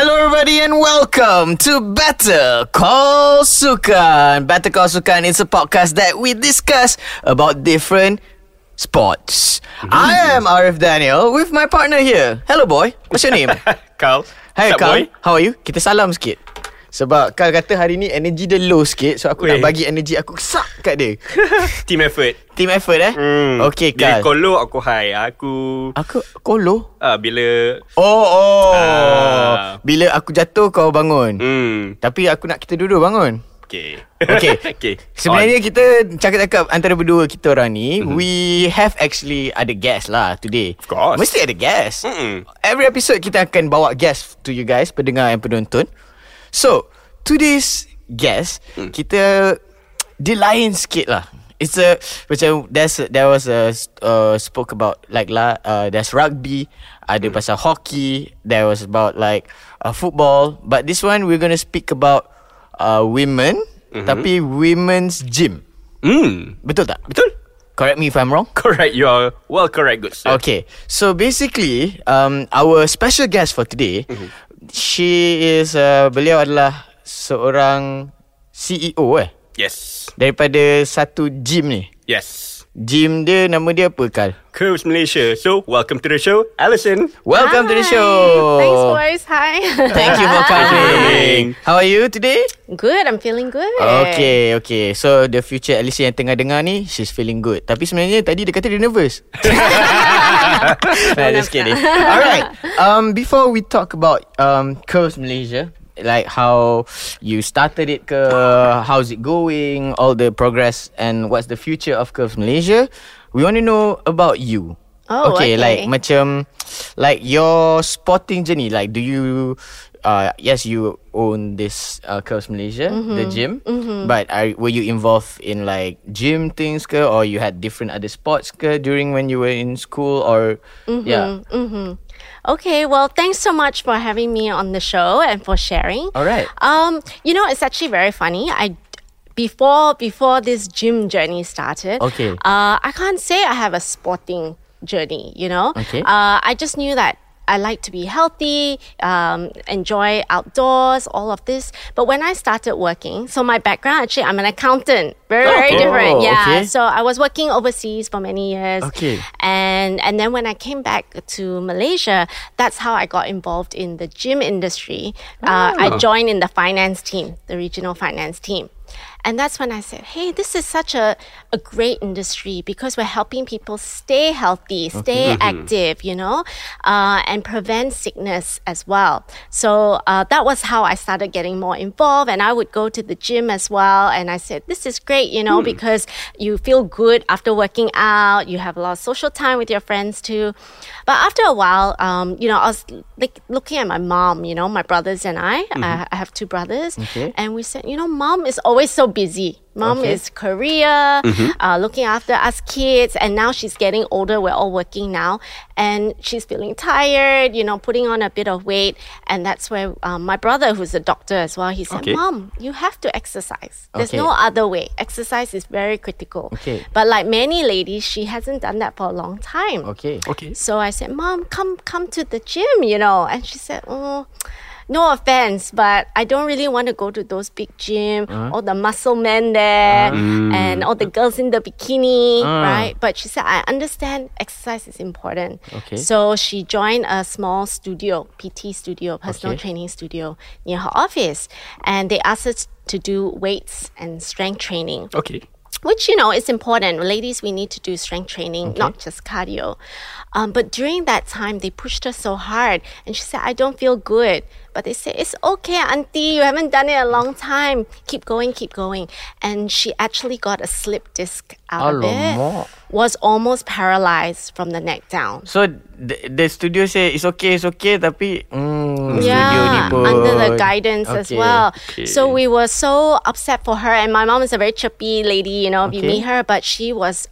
Hello everybody and welcome to Better Call Sukan. Better Call Sukan is a podcast that we discuss about different sports. I am Arif Daniel with my partner here. Hello boy, what's your name? Carl. Hey Carl, boy? how are you? Kita salam sikit. Sebab Carl kata hari ni energy dia low sikit So aku nak Weh. bagi energy aku sak kat dia Team effort. Team effort eh Hmm. Okay Dia Carl kolo aku high. Aku Aku Kolo? ah bila Oh oh Ah. Bila aku jatuh kau bangun hmm Tapi aku nak kita duduk bangun okay. Okay. okay. Sebenarnya kita cakap-cakap antara berdua kita orang ni, Mhm. we have actually ada guest lah today. Of course. Mesti ada guest. Mm-mm. Every episode kita akan bawa guest to you guys, pendengar and penonton. So, today's guest, Hmm. kita dia lain sikit lah. It's a macam there's there was a uh, spoke about like la uh, there's rugby, ada Hmm. pasal hockey, there was about like uh, football, but this one we're gonna speak about uh, women, tapi women's gym. Hmm. Betul tak? Betul? Correct me if I'm wrong. Correct. You are well correct, good sir. Okay, so basically, um, our special guest for today, she is uh, beliau adalah seorang CEO eh Yes. daripada satu gym ni. Yes. Gym dia nama dia apa Kal? Curves Malaysia. So, welcome to the show, Alison. Welcome to the Hi. show. Thanks, boys. Hi. Thank you for coming. How are you today? good. I'm feeling good. Okay, okay. So the future Alicia yang tengah dengar ni, she's feeling good. Tapi sebenarnya tadi dia kata dia nervous. nah, just kidding. Alright. Um, before we talk about um Curves Malaysia, like how you started it, ke, how's it going, all the progress, and what's the future of Curves Malaysia, we want to know about you. Oh, okay, okay. like macam like your sporting journey. Like, do you? Uh, yes, you own this uh, Curves Malaysia, the gym. But are were you involved in like gym things, ke, or you had different other sports ke, during when you were in school, or yeah? Okay, well, thanks so much for having me on the show and for sharing. All right. Um, you know, it's actually very funny. I before before this gym journey started. Okay. Uh, I can't say I have a sporting journey. You know. Okay. Uh, I just knew that. I like to be healthy, um, enjoy outdoors, all of this. But when I started working, so my background actually, I'm an accountant, very, very different. Oh, Yeah. okay. So I was working overseas for many years. Okay. And and then when I came back to Malaysia, that's how I got involved in the gym industry. Uh, I joined in the finance team, the regional finance team. And that's when I said, hey, this is such a, a great industry because we're helping people stay healthy, stay active, you know, uh, and prevent sickness as well. So uh, that was how I started getting more involved. And I would go to the gym as well. And I said, this is great, you know, because you feel good after working out. You have a lot of social time with your friends too. But after a while, um, you know, I was like looking at my mom, you know, my brothers and I. I, I have two brothers. Okay. And we said, you know, mom is always so busy. Mom Okay. is career, uh, looking after us kids, and now she's getting older. We're all working now, and she's feeling tired. You know, putting on a bit of weight, and that's where um, my brother, who's a doctor as well, he said, Okay. "Mom, you have to exercise. There's Okay. no other way. Exercise is very critical." Okay. But like many ladies, she hasn't done that for a long time. Okay. Okay. So I said, Mom, come come to the gym, you know. And she said, Oh, no offense, but I don't really want to go to those big gym, Uh-huh. all the muscle men there, and all the girls in the bikini, Uh. right? But she said, I understand exercise is important. Okay. So she joined a small studio, PT studio, personal Okay. training studio near her office, and they asked us to do weights and strength training Okay. which you know is important. Ladies, we need to do strength training, not just cardio. Um, but during that time, they pushed her so hard, and she said, "I don't feel good." But they say, "It's okay, auntie. You haven't done it a long time. Keep going, keep going." And she actually got a slip disc out of it. Was almost paralyzed from the neck down. So the, the studio say it's okay, it's okay, tapi mm, Yeah, pun under the guidance as well. Okay. So we were so upset for her. And my mom is a very chirpy lady, you know, if you meet her, but she was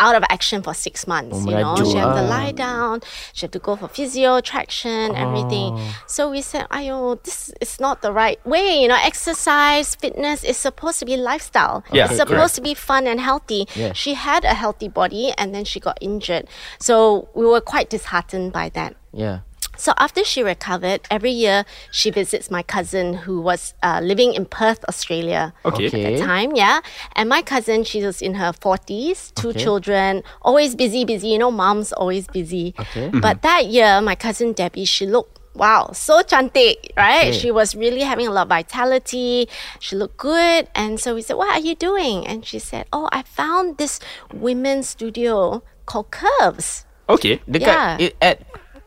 out of action for six months. Oh, you know, melaju she had to lie down, she had to go for physio, traction, oh. everything. Oh. So we said, "Ayo, this is not the right way." You know, exercise, fitness is supposed to be lifestyle. Yeah, it's correct. supposed to be fun and healthy. Yeah. She had a healthy body, and then she got injured. So we were quite disheartened by that. Yeah. So after she recovered, every year she visits my cousin who was uh, living in Perth, Australia. Okay. At the time, yeah. And my cousin, she was in her 40s, two Okay. children, always busy, busy. You know, mom's always busy. Okay. But that year, my cousin Debbie, she looked, wow, so cantik, right? Okay. She was really having a lot of vitality. She looked good. And so we said, what are you doing? And she said, oh, I found this women's studio called Curves Okay. Dekat Yeah. at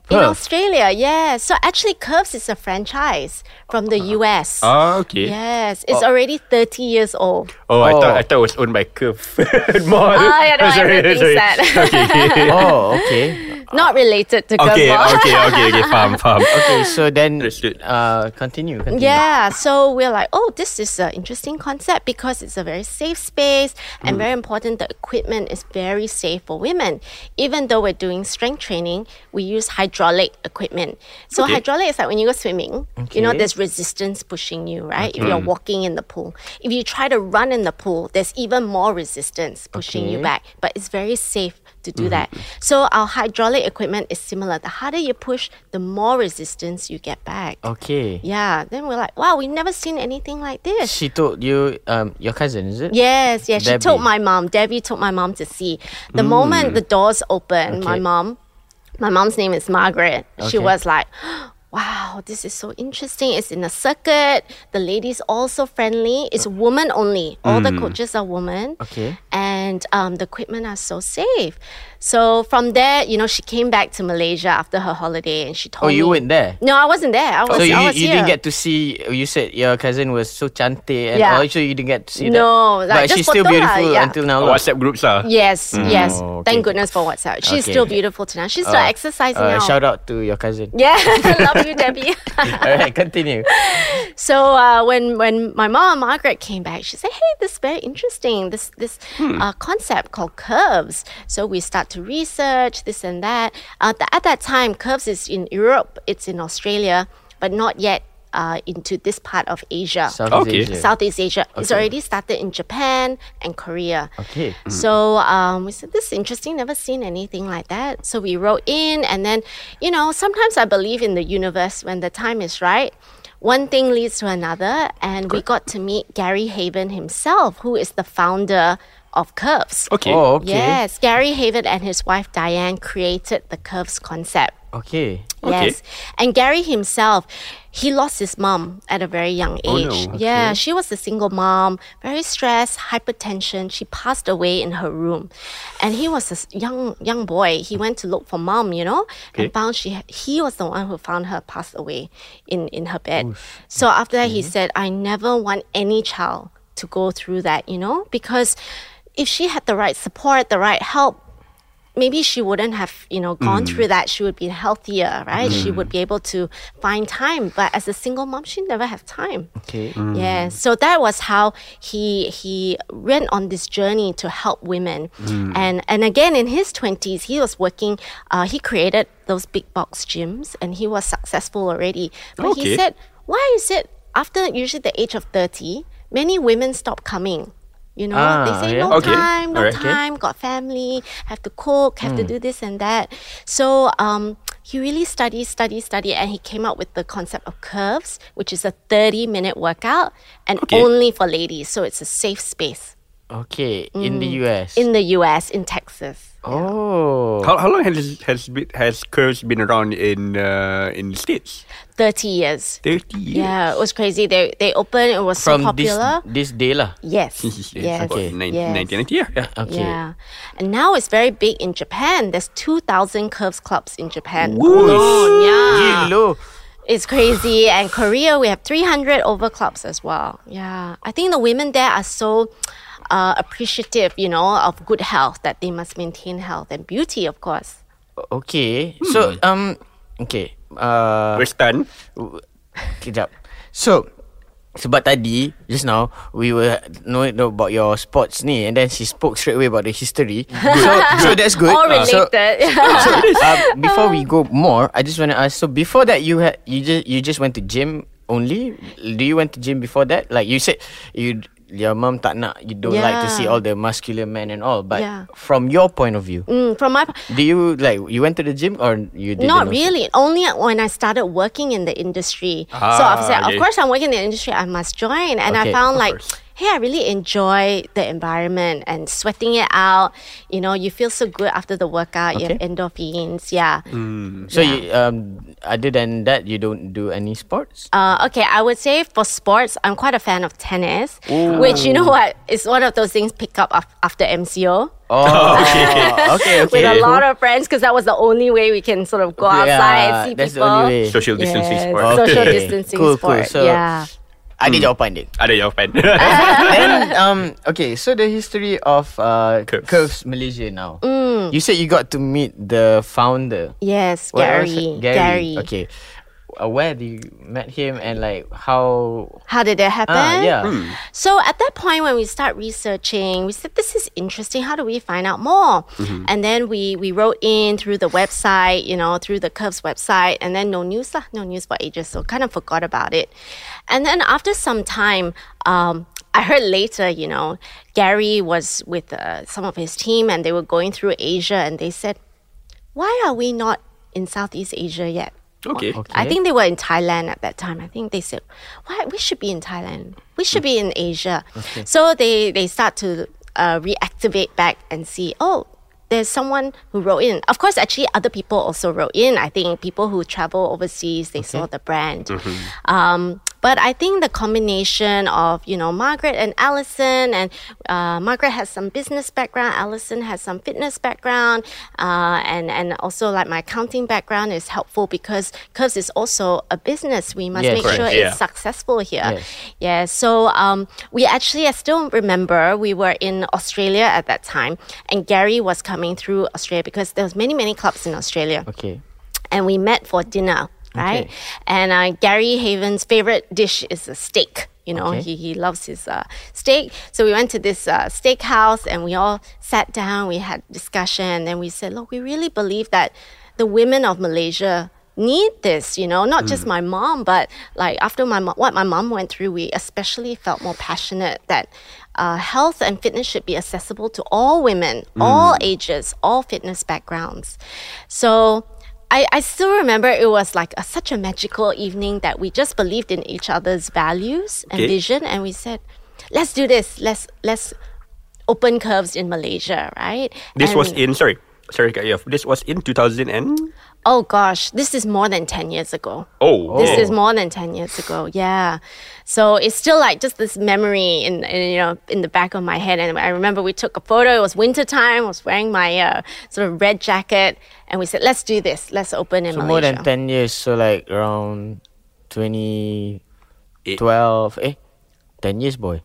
in Perth. Australia. Yeah. So actually, Curves is a franchise from the US. Ah, okay. Yes, it's already 30 years old. Oh, I thought Oh. I thought it was owned by Curve Mall. Ah, yeah, no, Sorry, everything's sorry. that. Okay. oh, okay. Not related to Curve okay, Mall. okay, okay, okay. Faham, faham. Okay, so then Understood. uh continue, continue. Yeah, so we're like, oh, this is an interesting concept because it's a very safe space and very important. The equipment is very safe for women. Even though we're doing strength training, we use hydraulic equipment. So Okay. hydraulic is like when you go swimming, you know, there's resistance pushing you, right? If you're mm-hmm. walking in the pool, if you try to run in the pool, there's even more resistance pushing you back. But it's very safe to do that. Mm-hmm. So our hydraulic equipment is similar. The harder you push, the more resistance you get back. Okay. Yeah. Then we're like, wow, we've never seen anything like this. She told you um your cousin, is it? Yes, yes. She told my mom. Debbie told my mom to see. The mm. moment the doors open, my mom, my mom's name is Margaret. She was like, wow, this is so interesting. It's in a circuit. The ladies also friendly. It's woman only. All the coaches are women. Okay. And um, the equipment are so safe. So from there, you know, she came back to Malaysia after her holiday and she told Oh, me. you went there? No, I wasn't there. I was, So you, I was you here. didn't get to see. You said your cousin was so chante, and Yeah. also you didn't get to see No, that. like, but she's still photo lah, beautiful yeah. until now. Oh, lah. WhatsApp groups ah. Yes, yes. Oh, okay. Thank goodness for WhatsApp. She's Okay. still beautiful tonight. She's still Uh, exercising uh, now. Shout out to your cousin. Yeah, love you, Debbie. Alright, continue. so uh, when when my mom Margaret came back, she said, "Hey, this is very interesting. This this uh, concept called curves." So we start to research this and that. Uh, th- at that time, curves is in Europe. It's in Australia, but not yet uh, into this part of Asia. Southeast Okay. Asia. Southeast Asia. It's already started in Japan and Korea. Okay. So um, we said, this is interesting, never seen anything like that. So we wrote in, and then, you know, sometimes I believe in the universe when the time is right. One thing leads to another, and we got to meet Gary Heavin himself, who is the founder of Curves. Okay. Oh, okay. Yes, Gary Heavin and his wife Diane created the Curves concept. Okay. Okay. Yes. And Gary himself, he lost his mom at a very young oh, age. Oh, age. no. Yeah, she was a single mom, very stressed, hypertension. She passed away in her room. And he was a young young boy. He went to look for mom, you know, Okay. and found she he was the one who found her passed away in in her bed. So after that he said, I never want any child to go through that, you know, because if she had the right support, the right help, maybe she wouldn't have you know gone mm. through that. She would be healthier right? She mm. would be able to find time. But as a single mom she never have time. Okay. yeah mm. so that was how he he went on this journey to help women. And and again in his 20s he was working uh, he created those big box gyms and he was successful already. But he said why is it after usually the age of 30 many women stop coming you know they Ah, say yeah. no Okay. time no. Okay. time got family have to cook have to do this and that so um he really studied studied studied and he came up with the concept of curves which is a 30 minute workout and Okay. only for ladies so it's a safe space Okay. In the US. Mm. in the us in texas oh. How, how long has has been, has curves been around in uh, in the states? 30 years Thirty years. yeah it was crazy they they opened it was From so this popular this day lah. yes Yes. yes Okay. nine- yes. 1990, yeah. yeah. Okay. Yeah. And now it's very big in Japan. There's 2,000 curves clubs in Japan. Woo. alone. Yeah. Gilo. It's crazy. And Korea, we have 300 over clubs as well. Yeah. I think the women there are so uh, appreciative, you know, of good health that they must maintain health and beauty, of course. Okay. So um. Okay. Uh. We're stunned. Kejap. So sebab tadi just now we were knowing about your sports ni and then she spoke straight away about the history. so so that's good. All So, related. so uh, before we go more, I just want to ask. So before that, you had you just you just went to gym only. Do you went to gym before that? Like you said, you your mom tak nak, you don't like to see all the muscular men and all. But Yeah. from your point of view, Mm, from my do you like you went to the gym or you didn't? Not also? really. Only when I started working in the industry. so I said, Ah, of course, I'm working in the industry. I must join. And I found like, course. Hey, I really enjoy the environment and sweating it out. You know, you feel so good after the workout. You have endorphins. Yeah. So Yeah. you um other than that, you don't do any sports? Uh, okay, I would say for sports, I'm quite a fan of tennis, which you know what is one of those things pick up after MCO. Oh, okay, okay, okay. With a lot of friends, because that was the only way we can sort of go outside, yeah, see that's the people. only way. Social distancing Yes, sport. Social distancing Cool, cool. So- yeah. Ada jawapan dia. Ada jawapan. then um okay, so the history of uh Curves. Curves, Malaysia now. Mm. You said you got to meet the founder. Yes, Gary. Gary. Gary. Okay. Uh, where did you met him and like how? How did it happen? Ah, yeah. So at that point, when we start researching, we said this is interesting. How do we find out more? And then we we wrote in through the website, you know, through the Curves website, and then no news lah, no news for ages. So kind of forgot about it. And then after some time, um, I heard later, you know, Gary was with uh, some of his team, and they were going through Asia, and they said, "Why are we not in Southeast Asia yet?" Okay. I think they were in Thailand at that time. I think they said, "Why we should be in Thailand? We should be in Asia." So they they start to uh, reactivate back and see. Oh, there's someone who wrote in. Of course, actually, other people also wrote in. I think people who travel overseas they saw the brand. Um, but I think the combination of you know Margaret and Alison, and uh, Margaret has some business background, Alison has some fitness background, uh, and and also like my accounting background is helpful because Curves is also a business. We must Yes. make sure Correct, it's successful here. Yes. Yeah. So um, we actually, I still remember we were in Australia at that time, and Gary was coming through Australia because there was many many clubs in Australia Okay. and we met for dinner, right? Okay. And uh, Gary Heavin's favorite dish is a steak. You know, Okay. he, he loves his uh, steak. So we went to this uh, steakhouse and we all sat down, we had discussion, and then we said, look, we really believe that the women of Malaysia need this, you know, not just my mom, but like after my mo- what my mom went through, we especially felt more passionate that uh, health and fitness should be accessible to all women, all ages, all fitness backgrounds. So I, I still remember it was like a, such a magical evening that we just believed in each other's values and Okay. vision, and we said, "Let's do this. Let's let's open curves in Malaysia, right?" This was in sorry. Sorry, cut you off. This was in 2000 and oh gosh, this is more than ten years ago. oh, This okay. is more than 10 years ago. Yeah. So it's still like just this memory in, in you know in the back of my head and I remember we took a photo. It was winter time. I was wearing my uh, sort of red jacket and we said let's do this. Let's open in So more than ten years. So like around twenty Eight. twelve. Eh, ten years, boy.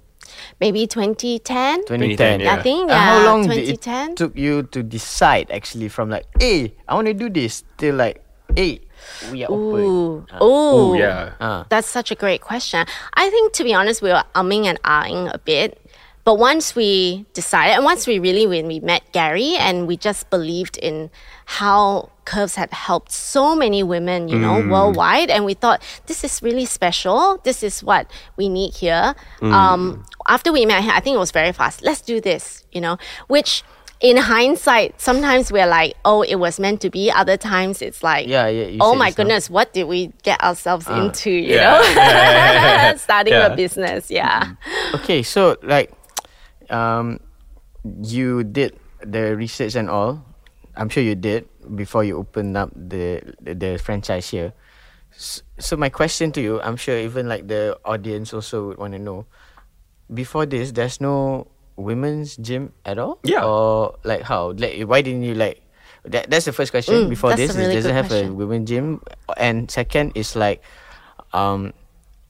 Maybe 2010. 2010. yeah. I think Uh, yeah, how long did it 2010. took you to decide actually from like, hey, I want to do this till like, hey, we are open. Ooh. Uh, Ooh. yeah. Ah. That's such a great question. I think, to be honest, we were umming and ahhing a bit. But once we decided, and once we really, when we met Gary and we just believed in how Curves had helped so many women, you know, worldwide, and we thought, this is really special. This is what we need here. Um, after we met him, I think it was very fast. Let's do this, you know, which in hindsight, sometimes we're like, oh, it was meant to be. Other times it's like, Yeah, yeah, oh my goodness, what did we get ourselves into, you Yeah. know? Starting a business, yeah. Okay, so like, um, you did the research and all. I'm sure you did before you opened up the the, the franchise here. S- So my question to you, I'm sure even like the audience also would want to know. Before this, there's no women's gym at all. Yeah. Or like how? Like why didn't you like? That, that's the first question. Mm, Before this, really it doesn't have a women's gym, and second is like, um,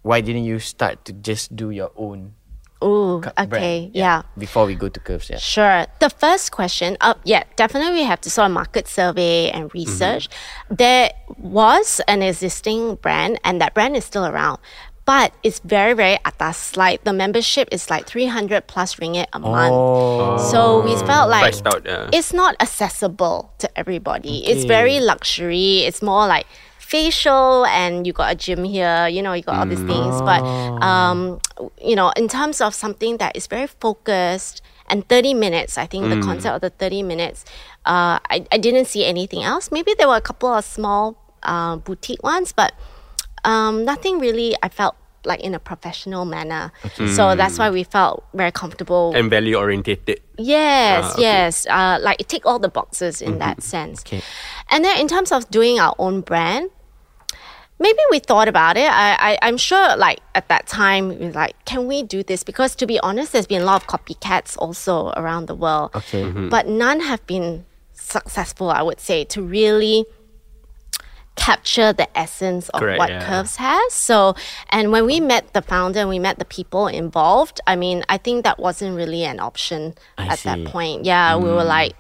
why didn't you start to just do your own? Ooh, okay, brand? yeah. Before we go to curves, yeah. Sure. The first question, uh, yeah, definitely we have to sort of market survey and research. There was an existing brand, and that brand is still around. But it's very, very atas. Like the membership is like 300 plus ringgit a month. oh. So we felt like Priced out, yeah. it's not accessible to everybody. It's very luxury. It's more like facial and you got a gym here, you know, you got all these things. But, um, you know, in terms of something that is very focused and 30 minutes, I think the concept of the 30 minutes, uh, I, I didn't see anything else. Maybe there were a couple of small uh, boutique ones, but um, nothing really I felt like in a professional manner. So that's why we felt very comfortable. And value orientated. Yes, Ah, okay. yes. Uh, like it tick all the boxes in that sense. Okay. And then in terms of doing our own brand, maybe we thought about it. I, I I'm sure like at that time we were like, can we do this? Because to be honest, there's been a lot of copycats also around the world. Okay. Mm-hmm. But none have been successful, I would say, to really capture the essence of Correct, what yeah. Curves has. So, and when we met the founder and we met the people involved, I mean, I think that wasn't really an option I at see. that point. Yeah, we were mm. like,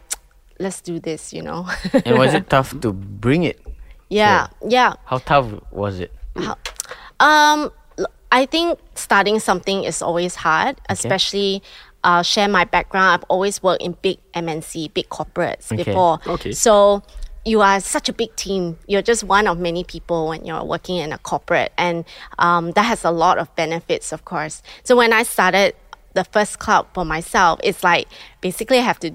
let's do this, you know. and was it tough to bring it? Yeah, yeah. How tough was it? Um, l- I think starting something is always hard, especially uh, share my background. I've always worked in big MNC, big corporates Okay. before. Okay. So you are such a big team. You're just one of many people when you're working in a corporate, and um, that has a lot of benefits, of course. So when I started the first club for myself, it's like basically I have to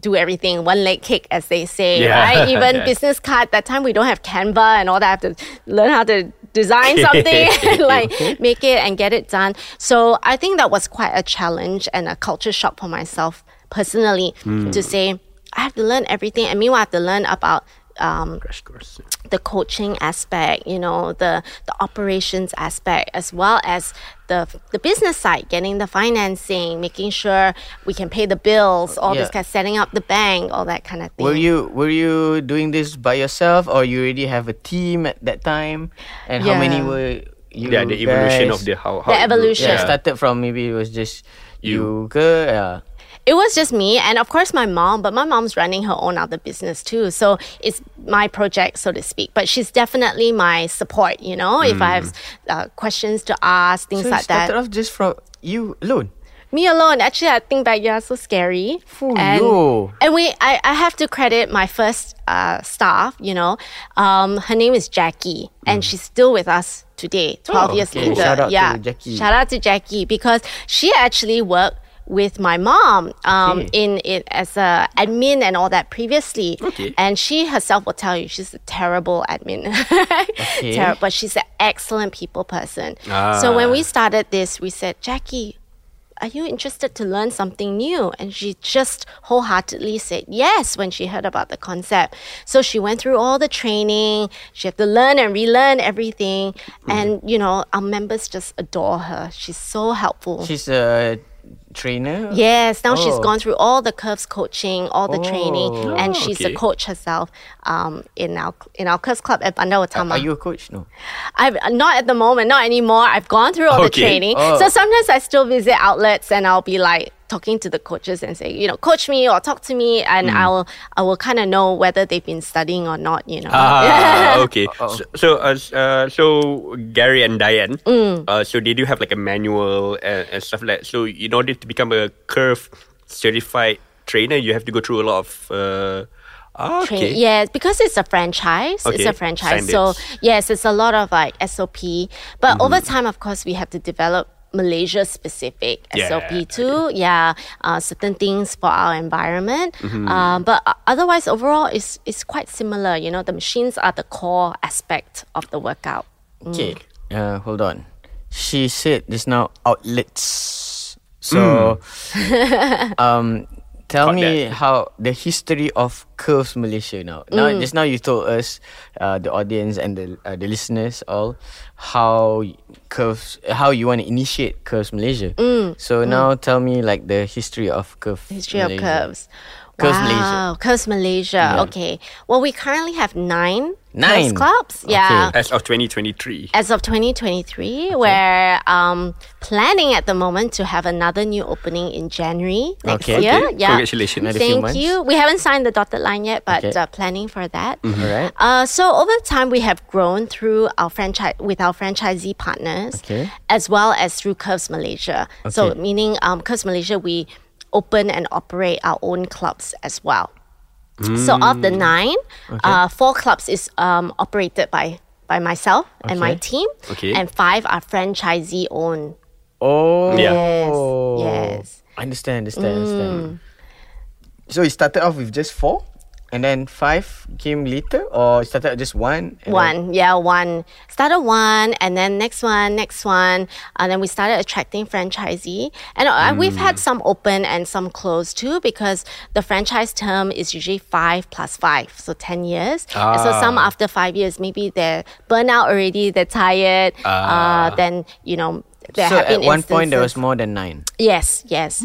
do everything one leg kick as they say Yeah. right even Yeah. business card that time we don't have canva and all that i have to learn how to design something like make it and get it done so i think that was quite a challenge and a culture shock for myself personally to say i have to learn everything and meanwhile i have to learn about um, Crash course. The coaching aspect, you know, the the operations aspect, as well as the the business side, getting the financing, making sure we can pay the bills, all this Yeah. kind, setting up the bank, all that kind of thing. Were you were you doing this by yourself or you already have a team at that time? And how many were you Yeah, the evolution guys? of the how, how The evolution. Yeah, Yeah. started from maybe it was just you, You. ke? Yeah. It was just me and of course my mom, but my mom's running her own other business too. So it's my project, so to speak. But she's definitely my support, you know, if I have uh, questions to ask, things So like that. started off just from you alone. Me alone. Actually, I think back, yeah, so scary. Oh, and, yo. and we, I, I have to credit my first uh, staff. You know, um, her name is Jackie, and she's still with us today, twelve Mm. Oh, years okay. later. Shout out to yeah, Jackie. shout out to Jackie because she actually worked with my mom um, Okay. in it as a admin and all that previously. Okay. And she herself will tell you she's a terrible admin. Ter- but she's an excellent people person. So when Ah. we started this, we said, Jackie, are you interested to learn something new? And she just wholeheartedly said yes when she heard about the concept. So she went through all the training. She had to learn and relearn everything. And, you know, our members just adore her. She's so helpful. She's a trainer. Yes, now she's gone through all the curves coaching, all the training, Oh. and Oh, she's okay. a coach herself um, in our in our curves club at Bandar Utama. Are you a coach? No. I've not at the moment, not anymore. I've gone through all the training. Oh. So sometimes I still visit outlets and I'll be like talking to the coaches and say, you know, coach me or talk to me and I'll I will kind of know whether they've been studying or not, you know. Ah, okay. So, so, uh, uh, so Gary and Diane, uh, so they do have like a manual and, and stuff like that. So in order to become a curve certified trainer, you have to go through a lot of. Uh, Train- okay. Yes, because it's a franchise. Okay. It's a franchise. So yes, it's a lot of like SOP. But over time, of course, we have to develop Malaysia specific Yeah, SOP too. Yeah, uh, certain things for our environment. Um, but otherwise, overall, it's it's quite similar. You know, the machines are the core aspect of the workout. Okay. Uh, hold on. She said just now outlets. So, um, tell me that. how the history of Curves Malaysia now. Now, just now you told us, uh, the audience and the uh, the listeners all, how Curves, how you want to initiate Curves Malaysia. So now tell me like the history of Curves. History of Malaysia. curves. Curves wow, Malaysia. Curves Malaysia. Yeah. Okay. Well, we currently have nine, Nine? curves clubs. Yeah. As of 2023. as of 2023 we're um, planning at the moment to have another new opening in january next Okay. year Okay. yeah Congratulations. Thank you we haven't signed the dotted line yet but Okay. uh, planning for that Alright. uh, so over time we have grown through our franchise with our franchisee partners Okay. as well as through curves malaysia so meaning um, curves malaysia we open and operate our own clubs as well so of the nine, uh, four clubs is um, operated by by myself and my team, Okay. and five are franchisee owned. Oh. Yeah. Yes, yes. I understand, understand, understand. So you started off with just four, and then five came later, or started just one. and then- One, yeah, one. Started one, and then next one, next one, and then we started attracting franchisee. And uh, we've had some open and some closed too, because the franchise term is usually five plus five, so ten years. And so some Ah. after five years, maybe they're burnt out already, they're tired. Uh, then you know. There so have been at one point there was more than nine. Yes, yes.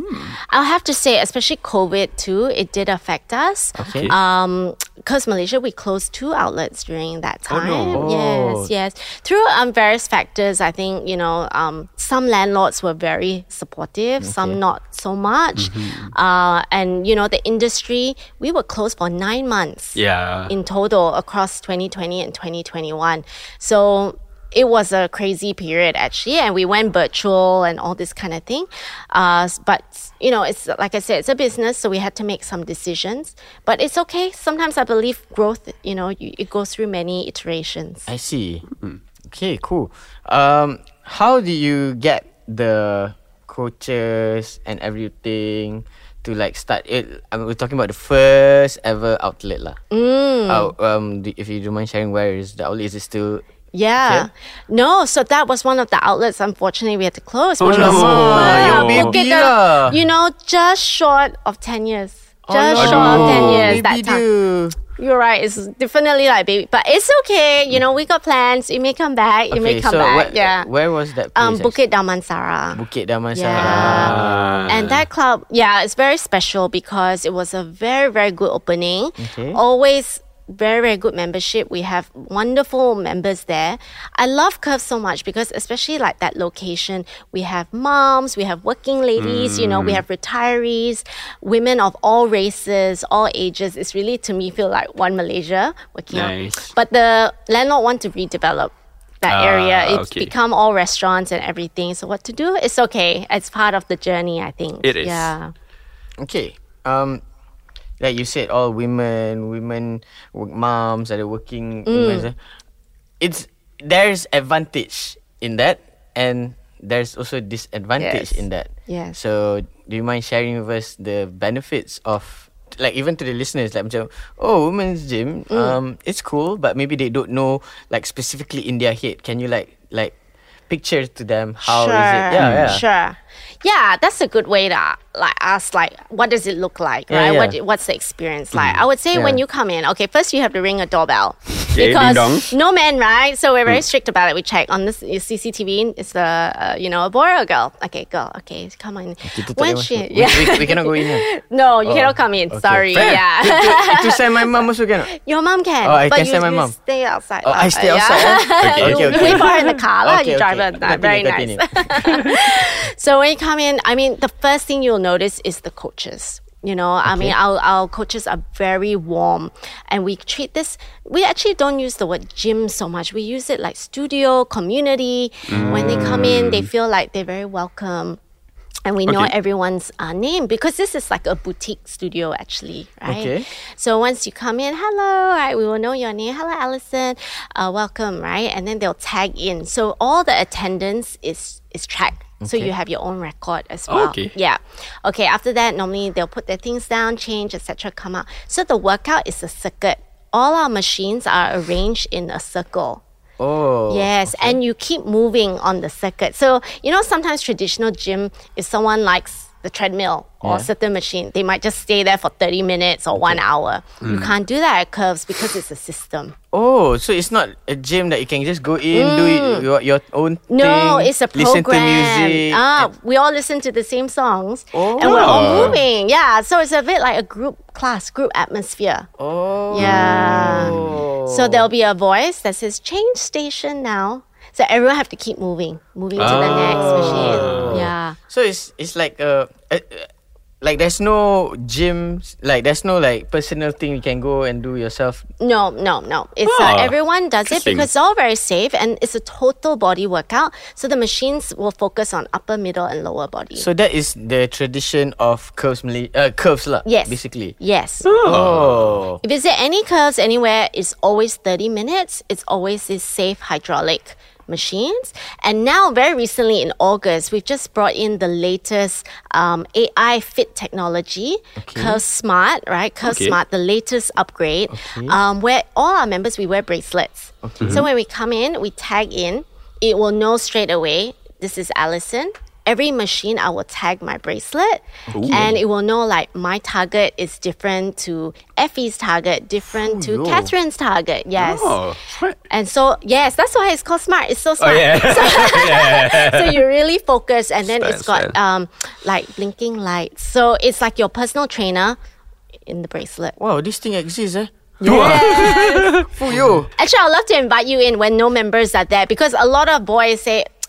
I'll have to say, especially COVID too, it did affect us. Okay. Um, because Malaysia, we closed two outlets during that Oh, time. no. Oh. Yes, yes. Through um, various factors, I think you know um, some landlords were very supportive, some not so much. Uh, and you know the industry, we were closed for nine months Yeah. in total across 2020 and 2021. So it was a crazy period actually, and we went virtual and all this kind of thing. Uh, but you know, it's like I said, it's a business, so we had to make some decisions. But it's okay. Sometimes I believe growth. You know, you, it goes through many iterations. I see. Okay, cool. Um, how do you get the coaches and everything to like start it? I mean, we're talking about the first ever outlet lah. Mm. Uh, um, do, if you don't mind sharing, where is the outlet? Is it still? Yeah. No, so that was one of the outlets. Unfortunately, we had to close. Oh, no. Oh, baby You know, just short of 10 years. Oh, Just no. short of 10 years Baby that time. do. You're right. It's definitely like baby, but it's okay. You know, we got plans. You may come back. You may come so back. where, yeah. where was that place? um? Bukit Damansara. Bukit Damansara. Yeah. And that club, yeah, it's very special because it was a very, very good opening. Okay. Always very, very good membership. We have wonderful members there. I love Curve so much because, especially like that location, we have moms, we have working ladies, you know, we have retirees, women of all races, all ages. It's really, to me, feel like one Malaysia working out. But the landlord want to redevelop that Ah, area. It's okay. become all restaurants and everything. So what to do? It's okay. It's part of the journey, I think. It is. Yeah. Okay. Um, like you said, all women, women, work moms, are working. Mm. women, it's there's advantage in that, and there's also disadvantage Yes. in that. Yes. So, do you mind sharing with us the benefits of, like, even to the listeners, like, macam, oh, women's gym, Mm. um, it's cool, but maybe they don't know, like, specifically in their head. Can you like, like, picture to them how is sure. it? Yeah, yeah. Sure. Yeah, that's a good way to like ask like what does it look like, Yeah, right? yeah. What what's the experience like? I would say when you come in, okay, first you have to ring a doorbell. Because no men, right? So we're very strict about it. We check on this CCTV. Is the uh, you know a boy or a girl? Okay, girl. Okay, come on. When she, masuk. We, we, cannot go in here. no, you Oh, cannot come in. okay. Sorry. Fair. Yeah. to send my mom also cannot. Your mom can. Oh, I but can you, send my mum. Stay outside. Oh. I stay Yeah. outside. eh? Okay. okay, You okay. wait for her in the car. Okay, You drive okay. her. Very nice. so when you come in, I mean, the first thing you'll notice is the coaches. You know, I mean, our, our coaches are very warm and we treat this, we actually don't use the word gym so much. We use it like studio, community. When they come in, they feel like they're very welcome. And we know Okay. everyone's uh, name because this is like a boutique studio, actually, right? Okay. So once you come in, hello, right? We will know your name. Hello, Alison. Uh, welcome, right? And then they'll tag in. So all the attendance is is tracked. So you have your own record as Oh, well. okay. Yeah. Okay. After that, normally they'll put their things down, change, etc. Come out. So the workout is a circuit. All our machines are arranged in a circle. Oh. Yes, and you keep moving on the circuit. So, you know, sometimes traditional gym, if someone likes the treadmill or Yeah. certain machine, they might just stay there for 30 minutes or one hour. You Mm. can't do that at curves because it's a system. Oh, so it's not a gym that you can just go in, do it your, your own Mm. No, thing, it's a program. listen to music. Ah, we all listen to the same songs and we're Oh. all moving. Yeah, so it's a bit like a group class, group atmosphere. oh. Yeah. So there'll be a voice that says change station now. So everyone have to keep moving, moving to the next Oh. machine. Yeah. So it's it's like a, a, a like there's no gym, like there's no like personal thing you can go and do yourself. No, no, no. It's Ah, uh, everyone does it because it's all very safe and it's a total body workout. So the machines will focus on upper, middle, and lower body. So that is the tradition of curves, Malay- uh, curves lah. yes, basically. Yes. Oh, If you visit any curves anywhere, it's always 30 minutes. It's always these safe hydraulic machines. And now, very recently in August, we've just brought in the latest um, AI fit technology, Curve Smart, right? Curve Okay. Smart, the latest upgrade, um, where all our members, we wear bracelets. So when we come in, we tag in, it will know straight away, this is Alison. Every machine, I will tag my bracelet, and it will know like my target is different to Effie's target, different to Ooh, yo. Catherine's target. Yes. Oh. And so, yes, that's why it's called smart. It's so Oh smart. yeah. so you really focus, and then it's got Understand. um like blinking lights. So it's like your personal trainer in the bracelet. wow, this thing exists, eh? Yes. For you. Actually, I'd love to invite you in when no members are there because a lot of boys say, "Can-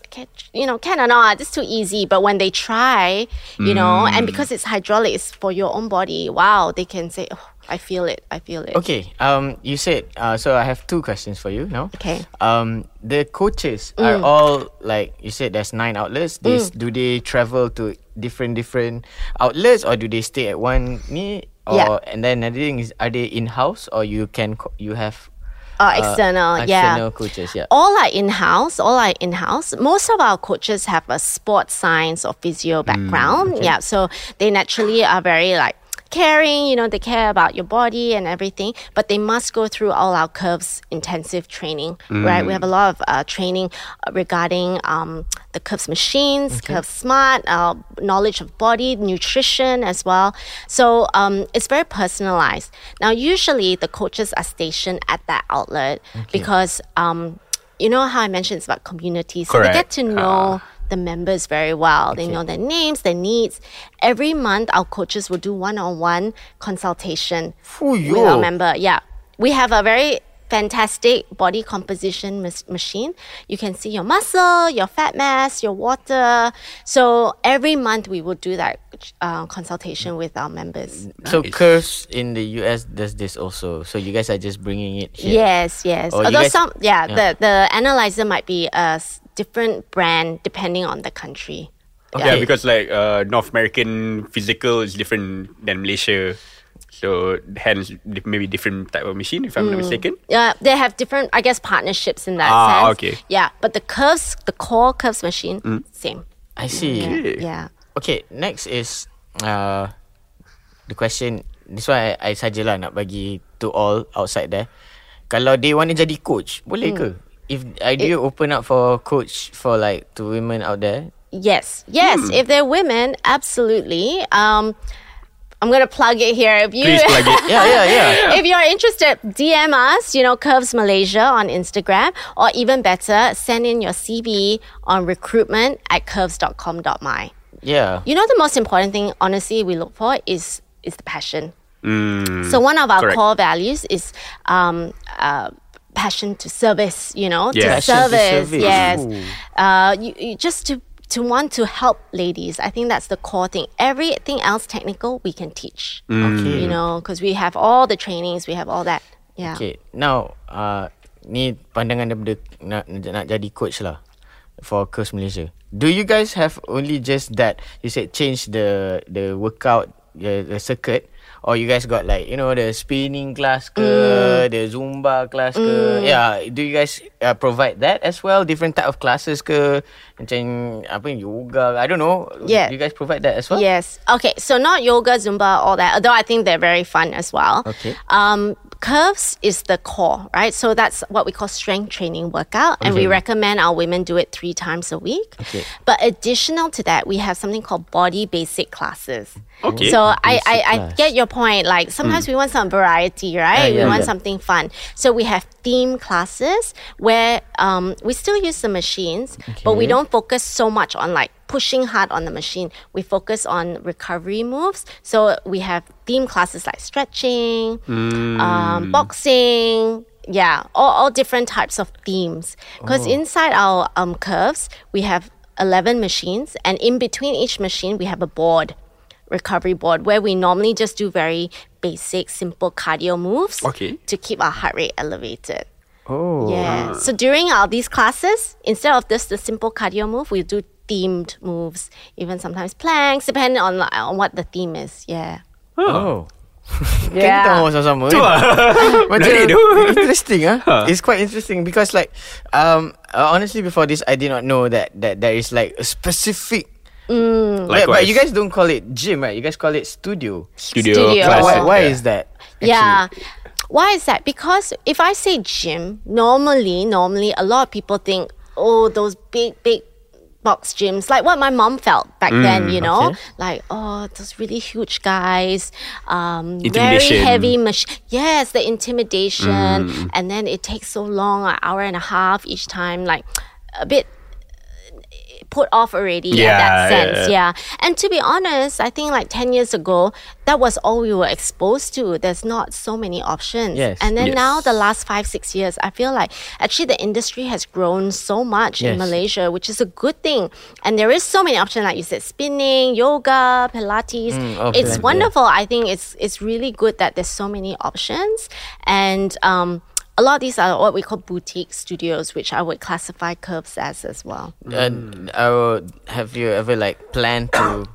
you know, can or not, it's too easy. But when they try, you know, and because it's hydraulic, it's for your own body, wow, they can say, oh, I feel it, I feel it. Okay. Um, you said. Uh, so I have two questions for you now. Okay. Um, the coaches are all like you said. There's nine outlets. This do they travel to different different outlets or do they stay at one ni? Or Yeah. and then another thing is, are they in house or you can you have Uh, uh, external, external yeah. coaches? Yeah. all are in house. All are in house. Most of our coaches have a sports science or physio background. Yeah, so they naturally are very like caring. You know, they care about your body and everything. But they must go through all our curves intensive training. Right, we have a lot of uh, training uh, regarding um, the curves machines, curves smart, uh, knowledge of body, nutrition as well. So um, it's very personalized. Now, usually the coaches are stationed at that outlet because um, you know how I mentioned it's about community. So they get to know the members very well. They know their names, their needs. Every month, our coaches will do one-on-one consultation Fuh, with our member. Yeah, we have a very fantastic body composition mas- machine. You can see your muscle, your fat mass, your water. So every month we will do that uh, consultation with our members. So Nice. curves in the US does this also. So you guys are just bringing it here. Yes, yes. You Although guys- some, yeah, yeah. the the analyzer might be a different brand depending on the country. Yeah, Okay. because like uh, North American physical is different than Malaysia, so hence maybe different type of machine if I'm not mistaken. Yeah, they have different, I guess, partnerships in that Ah, sense. okay. Yeah, but the curves, the core curves machine, same. I see. Okay. Yeah. Okay, next is uh, the question. This one I, I sajalah nak bagi to all outside there. Kalau they want to jadi coach, boleh ke? If I do you open up for coach for like to women out there? Yes, yes. If they're women, absolutely. Um, I'm gonna plug it here. If you Please plug it. Yeah, yeah, yeah. if you're interested, DM us, you know, Curves Malaysia on Instagram, or even better, send in your CV on recruitment at curves.com.my. Yeah. You know, the most important thing, honestly, we look for is is the passion. Mm, So one of our correct. core values is um, uh, passion to service. You know, Yeah. to Passion to service. service. Yes, uh, you, you just to to want to help ladies. I think that's the core thing. Everything else technical we can teach. Okay. You know, because we have all the trainings, we have all that. Yeah. Okay, now uh, ni pandangan daripada nak, nak jadi coach lah for Curves Malaysia. Do you guys have only just that? You said change the the workout the, the circuit or you guys got like you know the spinning class ke, Mm. the zumba class ke? Yeah, do you guys uh, provide that as well? Different type of classes ke? Macam apa yoga? I don't know. Yeah. Do you guys provide that as well? Yes. Okay. So not yoga, zumba, all that. Although I think they're very fun as well. Okay. Um, curves is the core, right? So that's what we call strength training workout, and we recommend our women do it three times a week. Okay. But additional to that, we have something called body basic classes. Okay. So I, I, I get your point. Like sometimes we want some variety, right? Yeah, yeah, we want yeah. something fun. So we have theme classes where um, we still use the machines, but we don't focus so much on like pushing hard on the machine. We focus on recovery moves. So we have theme classes like stretching, um, boxing. Yeah, all, all different types of themes. Because inside our um, curves, we have 11 machines, and in between each machine, we have a board recovery board where we normally just do very basic, simple cardio moves Okay. to keep our heart rate elevated. Oh. Yeah. So during our these classes, instead of just the simple cardio move, we do themed moves, even sometimes planks, depending on on what the theme is. Yeah. Oh. Kan kita Yeah. mau sama-sama Tu lah. Macam interesting ah. It's quite interesting because like um uh, honestly before this I did not know that that there is like a specific Mm. But, but you guys don't call it gym, right? You guys call it studio. Studio, Studio. Why, why Yeah. is that? Yeah. Why is that? Because if I say gym, normally, normally a lot of people think, oh, those big, big box gyms, like what my mom felt back then, you know, okay. like oh, those really huge guys, um, very heavy machine. Yes, the intimidation, and then it takes so long, an hour and a half each time, like a bit put off already Yeah, that yeah, sense. yeah. Yeah. And to be honest, I think like 10 years ago, that was all we were exposed to. There's not so many options. Yes. And then Yes. now, the last five, six years, I feel like actually the industry has grown so much in Malaysia, which is a good thing. And there is so many options, like you said, spinning, yoga, Pilates. oh, it's Pilates, wonderful. I think it's, it's really good that there's so many options. And, um, a lot of these are what we call boutique studios, which I would classify curves as as well. And uh, have you ever like planned to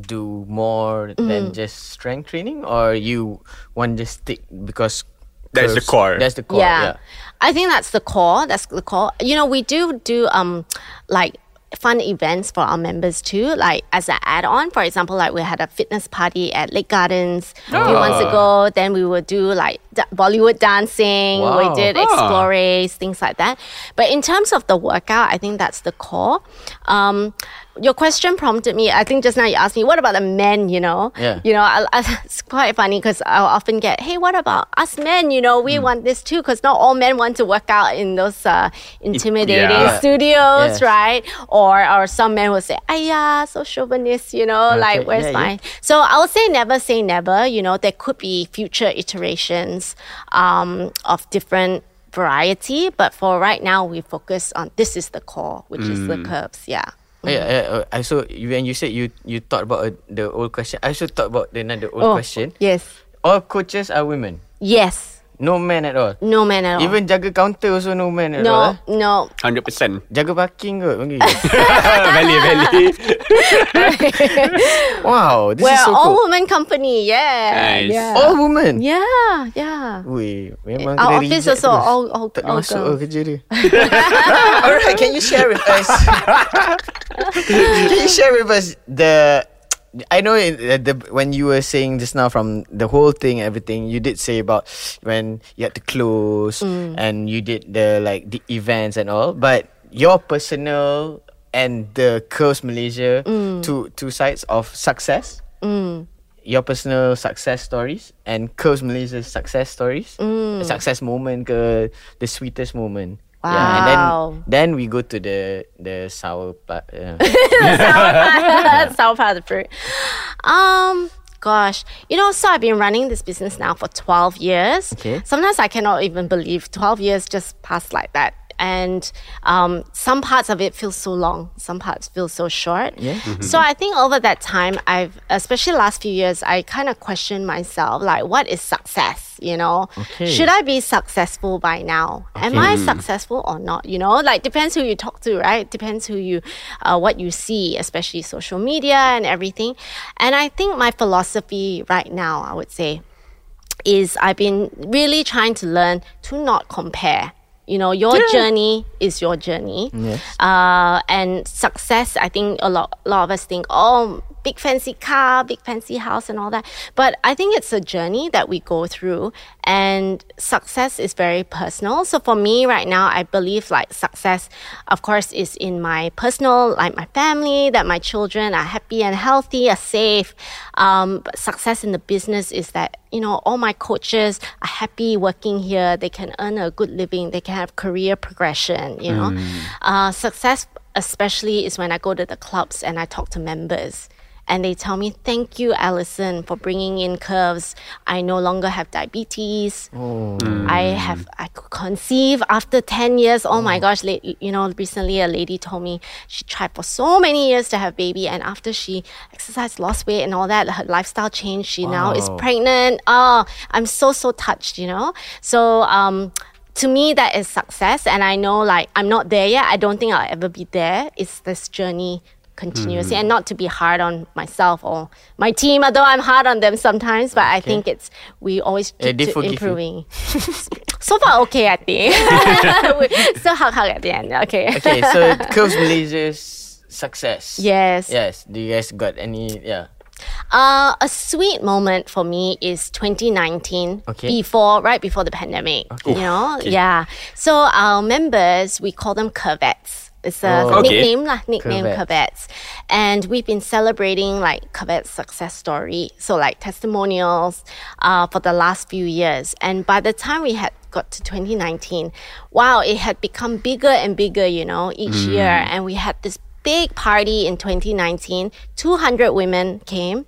do more Mm-hmm. than just strength training, or you want to stick because That's the core. That's the core. yeah. Yeah. I think that's the core. That's the core. You know, we do do um like fun events for our members too, like as an add-on. For example, like we had a fitness party at Lake Gardens a few months ago. Then we would do like da- Bollywood dancing. We Wow. did Ah. explores, things like that. But in terms of the workout, I think that's the core. Um, your question prompted me. I think just now you asked me, what about the men? You know, Yeah. you know, I, I, it's quite funny because I'll often get, hey, what about us men? You know, Hmm. we want this too because not all men want to work out in those uh, intimidating Yeah. studios, Yes. right? Or or some men will say, "Ayya, so chauvinist," you know, like where's yeah, yeah. So I would say never say never. You know, there could be future iterations um, of different variety, but for right now, we focus on this is the core, which is Hmm. the curves. Yeah. Yeah, yeah, uh, I so when you said you you thought about uh, the old question, I also thought about the another old Oh, question. Yes. All coaches are women, Yes. No men at all. No man at all. Even jaga counter also no men at all. no, eh? no. 100%. Jaga parking kot panggil. valid, valid. wow, this We're is so all cool. woman company. Yeah. Nice. Yeah. All women. Yeah. Yeah. Weh, memang Our kena office reject also terus. all- all- tak all masuk girls. oh, kerja dia. Alright, can you share with us? can you share with us the? I know in, uh, the when you were saying just now from the whole thing, everything you did say about when you had to close Mm. and you did the like the events and all, but your personal and the Curves Malaysia Mm. two two sides of success. your personal success stories and Curves Malaysia's success stories, Mm. success moment ke the sweetest moment. Wow. and then then we go to the the sour part. Yeah. Sour powder fruit. Um, gosh, you know, so I've been running this business now for 12 years. Okay. Sometimes I cannot even believe 12 years just passed like that. And um, some parts of it feel so long, some parts feel so short. Yeah. So I think over that time, I've, especially last few years, I kind of questioned myself, like, what is success? You know, Okay. should I be successful by now? Am I successful or not? You know, like depends who you talk to, right? Depends who you, uh, what you see, especially social media and everything. And I think my philosophy right now, I would say, is I've been really trying to learn to not compare. You know, your journey is your journey. Yes. Uh, and success, I think a lot, a lot of us think, oh, big fancy car, big fancy house, and all that. But I think it's a journey that we go through, and success is very personal. So for me right now, I believe like success, of course, is in my personal, like my family, that my children are happy and healthy, are safe. Um, but success in the business is that you know all my coaches are happy working here. They can earn a good living. They can have career progression. You know, uh, success especially is when I go to the clubs and I talk to members and they tell me, "Thank you, Alison, for bringing in curves. I no longer have diabetes. I have I could conceive after ten years. Oh, my gosh! You know, recently a lady told me she tried for so many years to have baby, and after she exercised, lost weight, and all that, her lifestyle changed. She now is pregnant. Oh, I'm so so touched. You know, so um." To me, that is success, and I know like I'm not there yet. I don't think I'll ever be there. It's this journey continuously, and not to be hard on myself or my team, although I'm hard on them sometimes. But I think it's we always keep to improving. so far, okay, I think. so hug hug at the end. Okay. Okay, so Curves Malaysia's success. Yes. Yes. Do you guys got any? Yeah. Uh, a sweet moment for me is 2019, Okay. before right before the pandemic. Okay. You know, yeah. So our members, we call them Curvettes. It's a Oh. Okay. nickname, lah, nickname Curvettes. Curvettes. And we've been celebrating like Curvettes success story. So like testimonials uh, for the last few years. And by the time we had got to 2019, wow, it had become bigger and bigger, you know, each year. And we had this big party in 2019. 200 women came.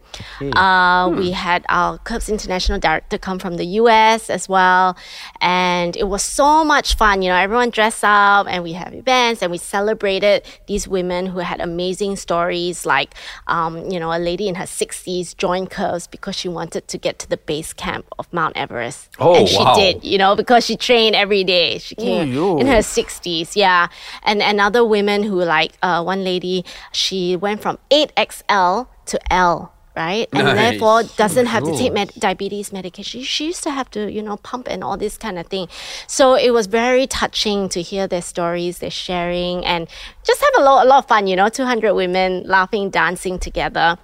Uh, We had our Curves International Director come from the US as well. And it was so much fun. You know, everyone dressed up and we have events and we celebrated these women who had amazing stories. Like, um, you know, a lady in her 60s joined Curves because she wanted to get to the base camp of Mount Everest. Oh, and she wow. did, you know, because she trained every day. She came yo. in her 60s, yeah. And and other women who like uh, one lady, she went from 8XL to L, right? And Nice. therefore doesn't have to take med- diabetes medication. She used to have to, you know, pump and all this kind of thing. So it was very touching to hear their stories, their sharing, and just have a lot, a lot of fun, you know, 200 women laughing, dancing together.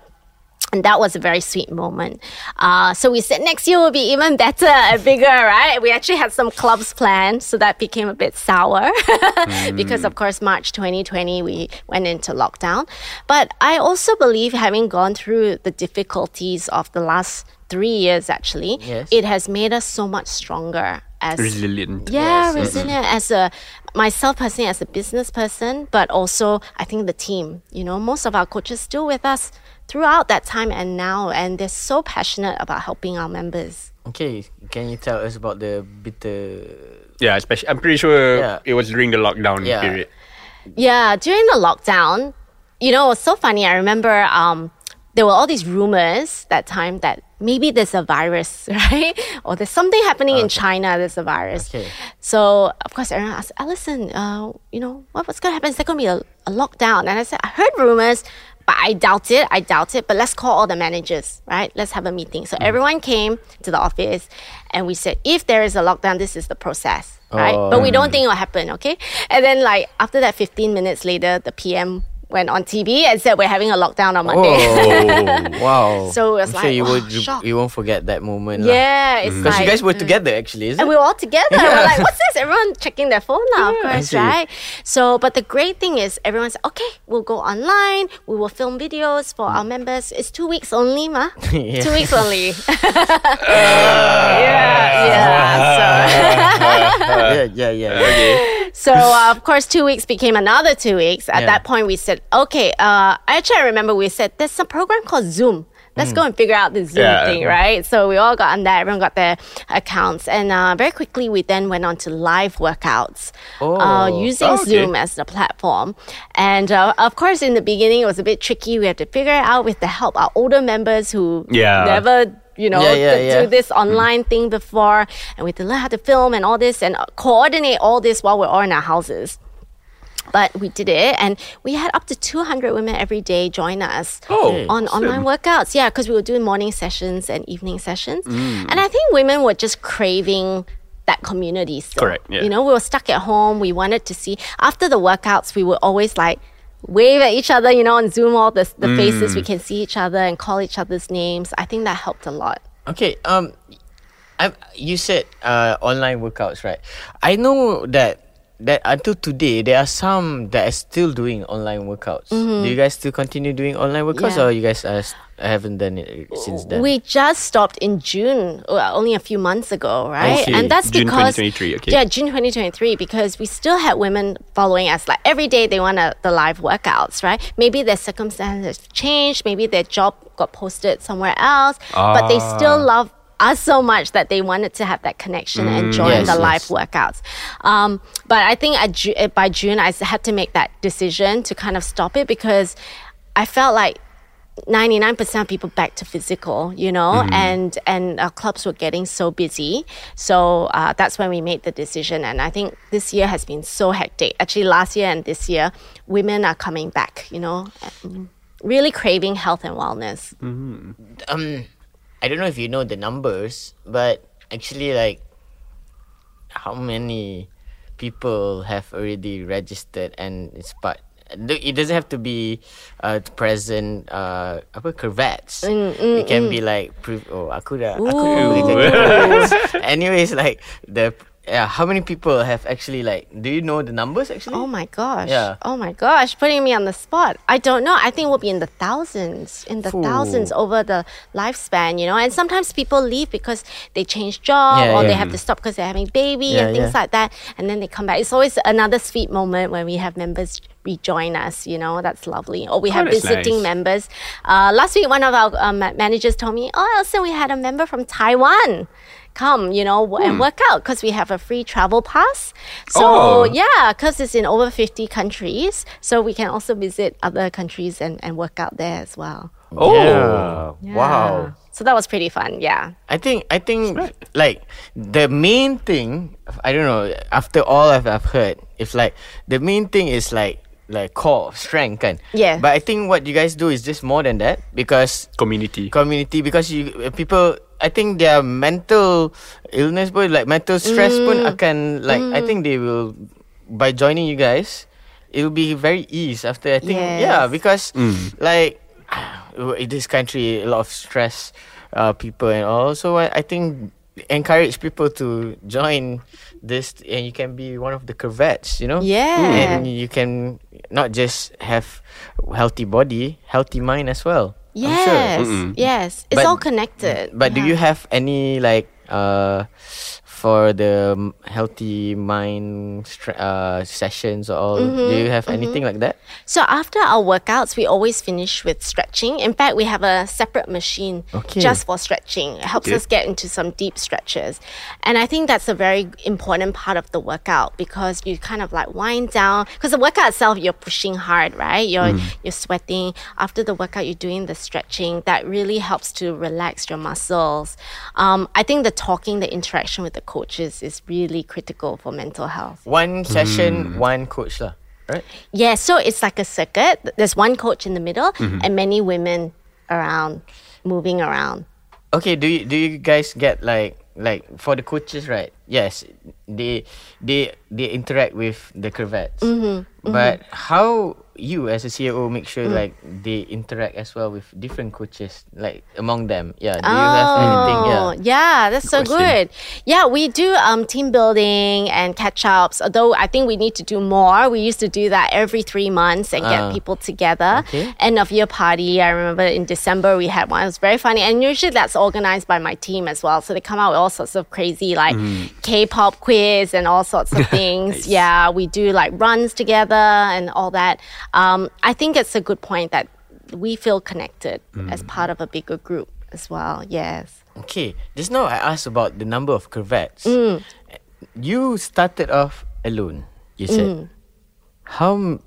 And that was a very sweet moment. Uh, so we said next year will be even better and bigger, right? We actually had some clubs planned, so that became a bit sour because, of course, March 2020 we went into lockdown. But I also believe, having gone through the difficulties of the last three years, actually, Yes. it has made us so much stronger as Resilient. yeah, resilient as a myself personally as a business person, but also I think the team. You know, most of our coaches still with us throughout that time and now, and they're so passionate about helping our members. Okay. Can you tell us about the bitter? Yeah, especially I'm pretty sure Yeah. it was during the lockdown Yeah. period. Yeah, during the lockdown, you know, it was so funny. I remember um, there were all these rumors that time that maybe there's a virus, right? Or there's something happening in China, there's a virus. Okay. So, of course, everyone asked, Alison, uh, you know, what, what's going to happen? Is there going to be a, a lockdown? And I said, I heard rumors, but I doubt it. I doubt it. But let's call all the managers, right? Let's have a meeting. So mm. everyone came to the office and we said, if there is a lockdown, this is the process, right? Oh. But we don't think it will happen, okay? And then, like, after that, 15 minutes later, the PM went on TV and said, we're having a lockdown on Monday. Oh, wow. So it was I'm sure like, you wow, would shock. you won't forget that moment. yeah, it's Because like, you guys were mm. together actually, is it? And we were all together. We're like, what's this? Everyone checking their phone now, of course, right? So, but the great thing is, everyone's okay, we'll go online, we will film videos for our members. It's two weeks only, ma. Yeah. Two weeks only. yeah, yeah. yeah, yeah, yeah. So, so uh, of course, two weeks became another two weeks. At Yeah. that point, we said, okay, uh, I actually, I remember we said, there's a program called Zoom. Let's go and figure out the Zoom Yeah. thing, right? So we all got on that. Everyone got their accounts, and uh, very quickly we then went on to live workouts, uh, Oh. using Okay. Zoom as the platform. And uh, of course, in the beginning, it was a bit tricky. We had to figure it out with the help of our older members who Yeah. never. You know, Yeah, yeah, to yeah. do this online thing before, and we had to learn how to film and all this, and uh, coordinate all this while we're all in our houses. But we did it, and we had up to 200 women every day join us Oh, on awesome. online workouts. Yeah, because we were doing morning sessions and evening sessions. Mm. And I think women were just craving that community still. Correct, yeah. You know, we were stuck at home. We wanted to see, after the workouts, we were always like, Wave at each other, you know, on Zoom, all the, the faces, Mm. we can see each other and call each other's names. I think that helped a lot. Okay. Um, I you said uh online workouts, right? I know that that until today there are some that are still doing online workouts. Do you guys still continue doing online workouts, Mm-hmm. Yeah. or you guys are s- haven't done it since then. We just stopped in June, well, only a few months ago, right? see. And that's June because 2023, okay. yeah, June 2023, because we still had women following us. Like every day, they want a, the live workouts, right? Maybe their circumstances changed, maybe their job got posted somewhere else, but they still Ah. love us so much that they wanted to have that connection and join Mm, Yes, the yes. live workouts. Um, but I think at uh, by June, I had to make that decision to kind of stop it because I felt like 99% of people back to physical, you know, and and our clubs were getting so busy. So uh, that's when we made the decision. And I think this year has been so hectic. Actually, last year and this year, women are coming back, you know, um, really craving health and wellness. um, I don't know if you know the numbers, but actually, like, how many people have already registered and it's part. It doesn't have to be uh, present uh, apa curvettes. it can be like pre- oh aku dah aku dah boleh jadi curvettes. Anyways, like the yeah, how many people have actually like do you know the numbers actually? Oh my gosh. Yeah. Oh my gosh. Putting me on the spot. I don't know. I think we'll be in the thousands, in the Ooh. thousands over the lifespan, you know. And sometimes people leave because they change job Yeah, or they have to stop because they're having baby Yeah, and things yeah. like that. And then they come back. It's always another sweet moment when we have members rejoin us, you know. That's lovely. Or we have that's visiting nice. members. Uh, last week, one of our um, managers told me, oh, Elsa, we had a member from Taiwan come, you know, w- and work out because we have a free travel pass. So, Oh. yeah, because it's in over 50 countries. So we can also visit other countries and, and work out there as well. Oh. Yeah. Yeah. Wow. So that was pretty fun. Yeah. I think I think like the main thing I don't know after all I've, I've heard it's like the main thing is like like core strength kan Yeah. but I think what you guys do is just more than that because Community. community because you uh, people I think their mental illness pun like mental stress Mm. pun akan like I think they will by joining you guys it will be very ease after I think yeah Yes. because like in this country a lot of stress uh, people and all so I, I think encourage people to join this and you can be one of the curvettes you know Yeah. and you can not just have healthy body healthy mind as well I'm sure. Yes. Yes. It's But- all connected. But do you have any like uh for the um, healthy mind uh sessions or all? Mm-hmm, do you have anything like that? So after our workouts, we always finish with stretching. In fact, we have a separate machine Okay. just for stretching. It helps Okay. us get into some deep stretches. And I think that's a very important part of the workout because you kind of like wind down because the workout itself you're pushing hard, right? You're you're sweating. After the workout, you're doing the stretching. That really helps to relax your muscles. Um, I think the talking, the interaction with the coaches is really critical for mental health. One session, mm. one coach lah. Right? Yeah, so it's like a circuit. There's one coach in the middle mm-hmm. and many women around, moving around. Okay, do you do you guys get like like for the coaches, right? Yes, they they they interact with the curvettes. Mm-hmm, But mm-hmm. how you as a CEO make sure Mm. like they interact as well with different coaches, like among them? Yeah. Do you have anything? Yeah. Oh, yeah, that's so question. good. Yeah, we do um, team building and catch ups. Although I think we need to do more. We used to do that every three months and Ah. get people together. Okay. End of year party. I remember in December we had one. It was very funny, and usually that's organized by my team as well. So they come out with all sorts of crazy like K-pop quiz and all sorts of things. Yeah, we do like runs together and all that. Um, I think it's a good point that we feel connected as part of a bigger group as well. Yes. Okay, just now I asked about the number of curvettes. Mm. You started off alone. You said. Mm. How m-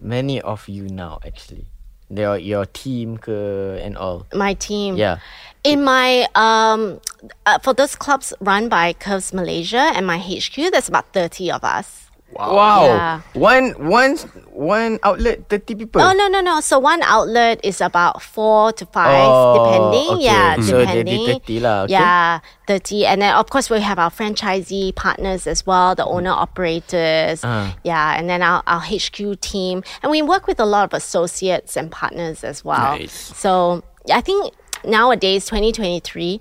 many of you now actually? Your your team ke and all. my team. Yeah. In my um, uh, for those clubs run by Curves Malaysia and my HQ, there's about thirty of us. Wow. Yeah. One one one outlet thirty people. Oh no no no! So one outlet is about four to five, Oh, depending. okay. Yeah, So they depending. did 30 lah, okay. Yeah, thirty, and then of course we have our franchisee partners as well, the owner operators. Ah. Yeah, and then our, our HQ team, and we work with a lot of associates and partners as well. Nice. So I think nowadays, twenty twenty three.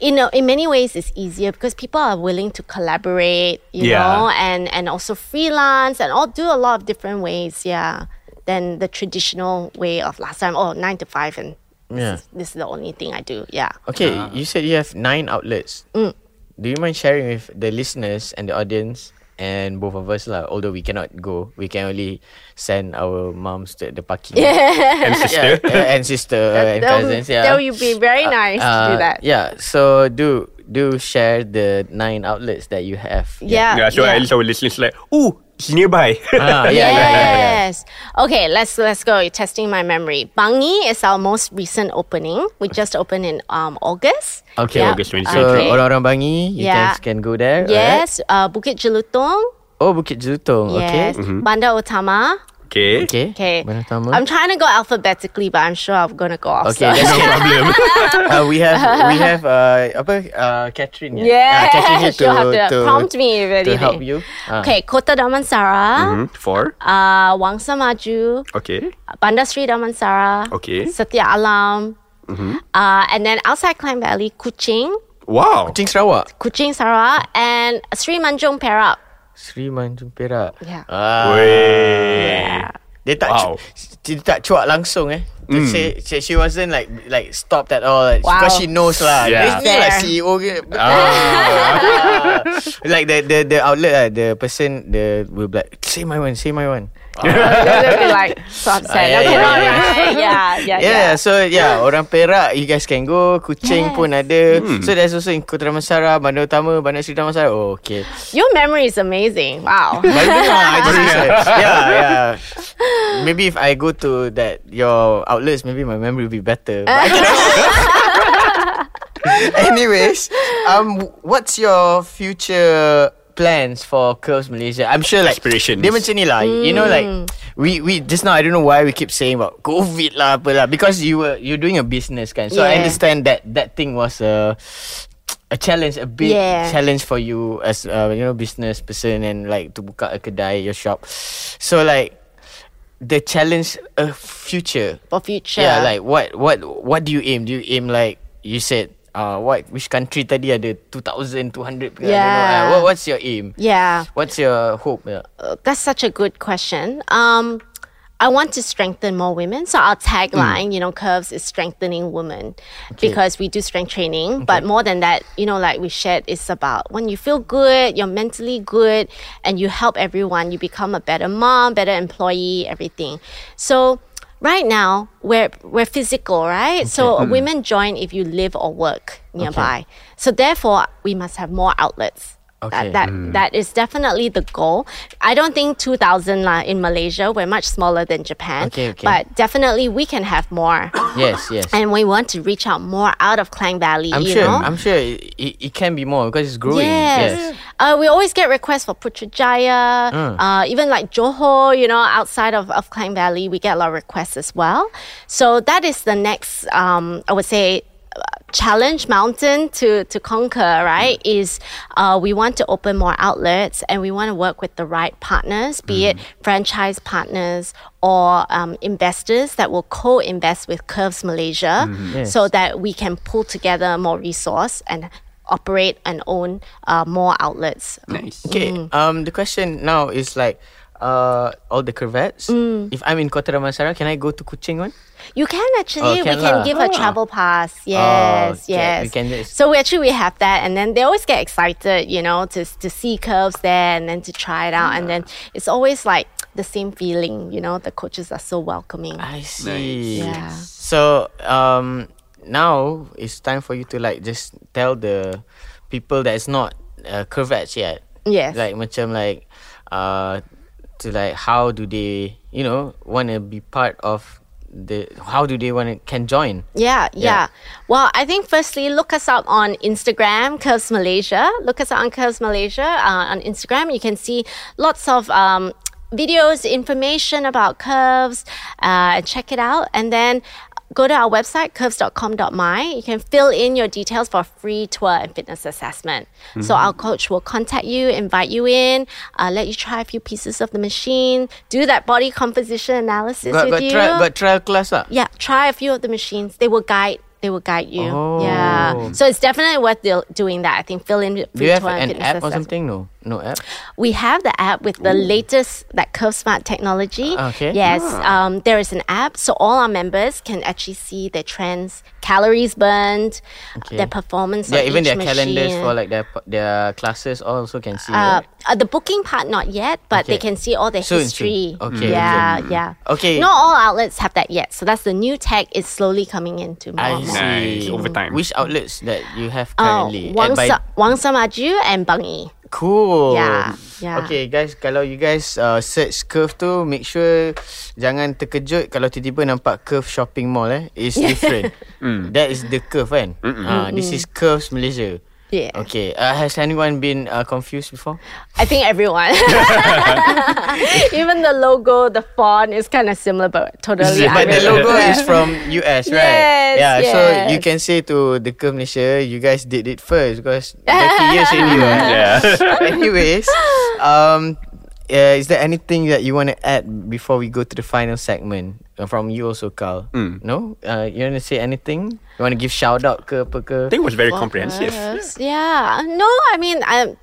You know, in many ways, it's easier because people are willing to collaborate, you Yeah. know, and and also freelance and all do a lot of different ways, yeah, than the traditional way of last time. Oh, nine to five and Yeah. This is the only thing I do. Yeah. Okay, you said you have nine outlets. Mm. Do you mind sharing with the listeners and the audience and both of us lah? Although we cannot go, we can only send our moms to the parking. and sister. yeah, uh, and sister uh, and that would, cousins. Yeah, that would be very nice to do Uh, that. Yeah, so do do share the nine outlets that you have. Yeah. Yeah, so at least our listeners like, ooh, it's nearby. Ah, yeah, yeah, yeah, yeah. Yes. Okay, let's let's go. You're testing my memory. Bangi is our most recent opening. We just opened in um August. Okay, Yeah. August 26. So Okay. orang-orang Bangi, you Yeah. guys can go there. alright? Yes, uh, Bukit Jelutong. Oh, Bukit Jelutong. Okay. Yes, Bandar Utama. Okay. Okay. Okay. Mana Utama? I'm trying to go alphabetically, but I'm sure I'm gonna go off. Okay, so- that's No problem. uh, we have we have uh apa uh, Catherine ya? Yeah, uh, Catherine here to, she'll have to, to prompt me if to help you. Ah. Okay, Kota Damansara, Mhm, Four. uh, Wangsa Maju, Okay. Bandar Sri Damansara, Okay. Setia Alam, uh, and then outside Klang Valley, Kuching, Wow. Kuching Sarawak. Kuching Sarawak, and Sri Manjung Perak. Sri Manjung Perak. Yeah. Ah. Wey. Dia tak Wow. cu- dia tak cuak langsung eh. Mm. She, she, she wasn't like like stopped at all like, Wow. because she knows lah. Yeah. Yeah. Ni lah. CEO ke. Ah. like the the the outlet lah, the person the will be like say my one, say my one. They'll be like so upset. Ah, yeah, yeah, yeah. right? yeah, yeah, Yeah, yeah. so yeah, orang Perak you guys can go, Kuching Yes. pun ada. So there's also in Kota Damansara, Bandar Utama, Bandar Seri Damansara. Oh, okay. Your memory is amazing. Wow. Just research. Yeah, yeah. Maybe if I go to that your outlets, maybe my memory will be better. Anyways, um, what's your future plans for Curves Malaysia? I'm sure like Aspirations. Dia macam ni lah. You know like we we just now I don't know why we keep saying about COVID lah apa lah because you were you're doing a business kan. So I understand that that thing was a a challenge, a big Yeah. challenge for you as uh, you know business person and like to buka a kedai your shop. So like the challenge of future. For future. Yeah, like what what what do you aim? Do you aim like you said uh what which country tadi ada 2200 ke? I know. Yeah. Uh, what, what's your aim? Yeah. What's your hope? Yeah. Uh, that's such a good question. Um, I want to strengthen more women. So our tagline, you know, Curves is strengthening women because we do strength training. But more than that, you know, like we shared, it's about when you feel good, you're mentally good, and you help everyone, you become a better mom, better employee, everything. So right now we're we're physical, right? So mm. women join if you live or work nearby. So therefore, we must have more outlets. Okay. That, that that is definitely the goal. I don't think 2000 lah in Malaysia. We're much smaller than Japan. Okay, okay. But definitely we can have more. Yes, yes. and we want to reach out more out of Klang Valley, I'm you sure. know? I'm sure it, it, it can be more because it's growing. Yes. Uh, we always get requests for Putrajaya, Mm. uh, even like Johor, you know, outside of, of Klang Valley, we get a lot of requests as well. So that is the next, um, I would say, challenge mountain to, to conquer, right? Is uh, we want to open more outlets and we want to work with the right partners, be it franchise partners or um, investors that will co invest with Curves Malaysia Yes. so that we can pull together more resource and operate and own uh, more outlets. Nice. Okay. Mm. Um, the question now is like, uh, all the curvettes. Mm. If I'm in Kota Damansara, can I go to Kuching one? You can actually, Oh, can we can lah. give a travel pass. Yes, okay. yes. We can just- So we actually we have that, and then they always get excited, you know, to to see curves there and then to try it out, and then it's always like the same feeling, you know. The coaches are so welcoming. I see. Yeah. So um, now it's time for you to like just tell the people that it's not uh, curvettes yet. Yes. Like macam like uh, to like how do they you know want to be part of the how do they want to can join? Yeah, Yeah. yeah, Well, I think firstly, look us up on Instagram, Curves Malaysia. Look us up on Curves Malaysia uh, on Instagram. You can see lots of um, videos, information about curves. Uh, check it out, and then go to our website curves.com.my. You can fill in your details for a free tour and fitness assessment. So our coach will contact you, invite you in, uh, let you try a few pieces of the machine, do that body composition analysis Got with got you. try trial class lah. Yeah, try a few of the machines. They will guide. They will guide you. Oh. Yeah. So it's definitely worth doing that. I think fill in. Do you have an app or something? No. No app. We have the app with the latest that Curve Smart technology. Okay. Yes, um, there is an app, so all our members can actually see their trends, calories burned, their performance. Yeah, even each their calendars for like their their classes also can see. Uh, right? uh, the booking part not yet, but they can see all their Soon, history. soon. Okay, Yeah, yeah. Okay. Not all outlets have that yet, so that's the new tech is slowly coming into more. I and more. see. Nice. Over time. Which outlets that you have Oh, currently? Wang, At by- Sa- Wangsa Maju and Bangi. Cool. Yeah, yeah. Okay, guys, kalau you guys uh, search Curve tu, make sure jangan terkejut kalau tiba-tiba nampak Curve shopping mall eh. It's different. That is the Curve kan? Uh, this is Curves Malaysia. Yeah. Okay. Uh, has anyone been uh, confused before? I think everyone. Even the logo, the font is kind of similar, but totally. but the logo is from US, right? Yes, yeah, so you can say to the Curve Malaysia, you guys did it first because 30 years in you. Yeah. Anyways, um, uh, is there anything that you want to add before we go to the final segment uh, from you also, Carl? No, uh, you want to say anything? You want to give shout out ke apa ke? I think it was very comprehensive. Yeah. No, I mean, I,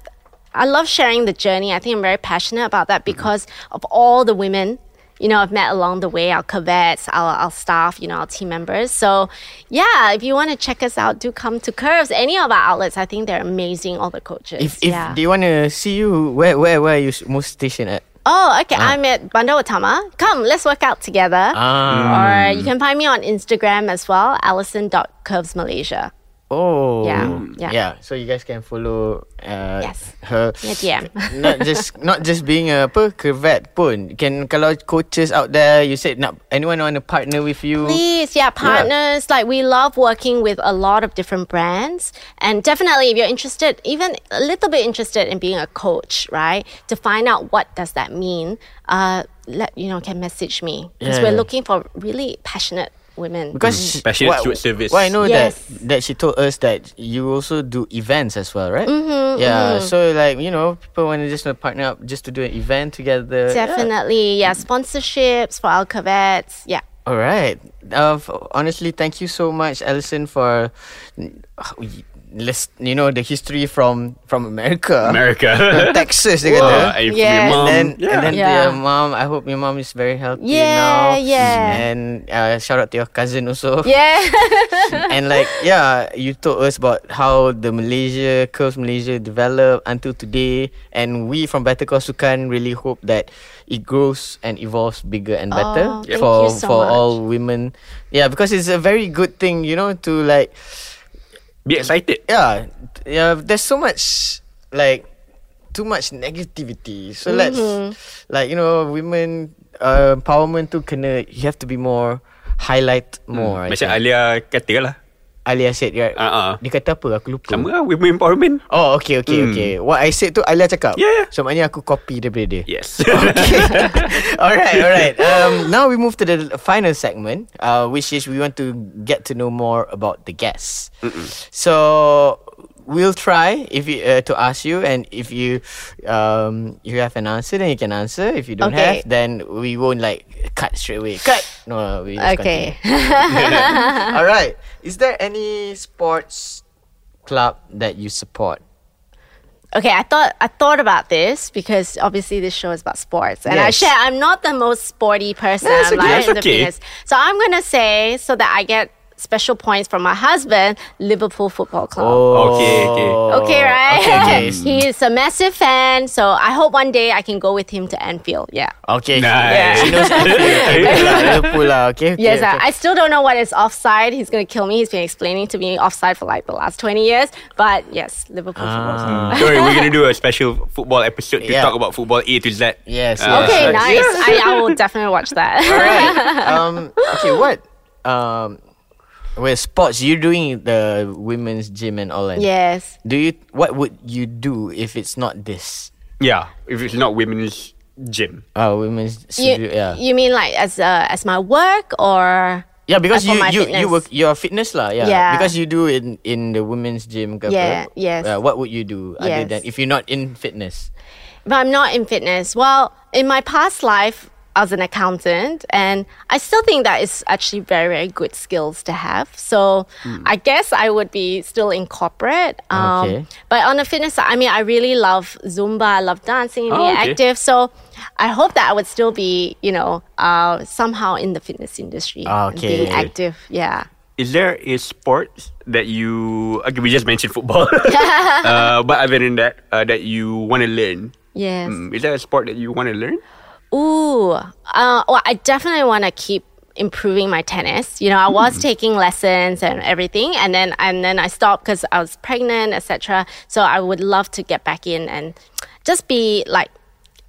I love sharing the journey. I think I'm very passionate about that mm-hmm. because of all the women, you know, I've met along the way, our cadets, our, our staff, you know, our team members. So, yeah, if you want to check us out, do come to Curves, any of our outlets. I think they're amazing, all the coaches. If if yeah. they want to see you, where where where are you most stationed at? Oh, okay. I'm at Bandar Utama. Come, let's work out together. Ah. Or you can find me on Instagram as well, Allison.curvesmalaysia. Oh, Yeah, yeah. yeah. So you guys can follow uh, Yes. her. Yeah, not just not just being a apa curvette pun. Can kalau coaches out there, you said nak anyone want to partner with you? Please, yeah, partners. Like we love working with a lot of different brands, and definitely, if you're interested, even a little bit interested in being a coach, right? To find out what does that mean, uh, let you know, can message me because Yeah. we're looking for really passionate women. Because she- Passionate what- steward service. Well, I know Yes. that that she told us that you also do events as well, right? Mm-hmm, yeah. So like you know, people want to just partner up just to do an event together. Definitely, yeah. Sponsorships for our cadets, yeah. All right. Uh, f- honestly, thank you so much, Alison, for list. You know the history from from America, America. Texas. Dia Wah, kata. and Yes. mom. And then, yeah. and then Yeah. your mom. I hope your mom is very healthy Yeah, now. yeah. And uh, shout out to your cousin also. Yeah. and like yeah, you told us about how the Malaysia Curves Malaysia developed until today, and we from Better Call Sukan really hope that it grows and evolves bigger and better Oh, thank for you so for much. all women. Yeah, because it's a very good thing, you know, to like Be excited. yeah, yeah. There's so much like too much negativity. So let's like you know, women uh, empowerment tu kena you have to be more highlight more. I Macam think. Alia kata lah. Alia said right. Ah. Dia kata apa? Aku lupa. Sama lah women empowerment. Oh, okay, okay, okay. What I said tu Alia cakap. Yeah, yeah. So maknanya aku copy daripada dia. Yes. Okay. alright, alright. Um, now we move to the final segment, uh, which is we want to get to know more about the guests. So we'll try if you, uh, to ask you, and if you um, you have an answer, then you can answer. If you don't Okay. have, then we won't like cut straight away. Cut. No, no we just Okay. All right. Is there any sports club that you support? Okay, I thought I thought about this because obviously this show is about sports, and I share I'm not the most sporty person. That's okay, like that's okay. So I'm gonna say so that I get special points from my husband, Liverpool Football Club. Okay, okay. Okay, right? Oh. Okay, okay. He's a massive fan, so I hope one day I can go with him to Anfield. Yeah. Okay. Nice. She knows Liverpool lah. Liverpool. Okay. okay Yes, okay. I, I still don't know what is offside. He's gonna kill me. He's been explaining to me offside for like the last twenty years. But yes, Liverpool Football Club. Don't we're gonna do a special football episode to Yeah. talk about football A to Z. Yes, Uh, yes. Okay, Yes. nice. I, I will definitely watch that. Alright. um. Okay. What? Um. With sports, you're doing the women's gym and all that. yes. Do you? What would you do if it's not this? Yeah, if it's not women's gym. Uh, women's You. Yeah. you mean like as uh, as my work or Yeah, because Uh, for you my you you fitness. work your fitness lah. Yeah. Yeah. Because you do in in the women's gym. ke apa. Yeah, yes. Uh, what would you do other Yes. than if you're not in fitness? but I'm not in fitness. Well, in my past life, as an accountant, and I still think that is actually very, very good skills to have. So I guess I would be still in corporate. Um, Okay. But on the fitness side, I mean, I really love Zumba, I love dancing, Oh, being okay. active. So I hope that I would still be, you know, uh, somehow in the fitness industry. and Okay. Being active, yeah. Is there a sport that you? Okay, we just mentioned football. uh, but other than that, uh, that you want to learn. Yes. Mm, is there a sport that you want to learn? Ooh, uh, well, I definitely want to keep improving my tennis. You know, I was taking lessons and everything, and then and then I stopped because I was pregnant, etc. So I would love to get back in and just be like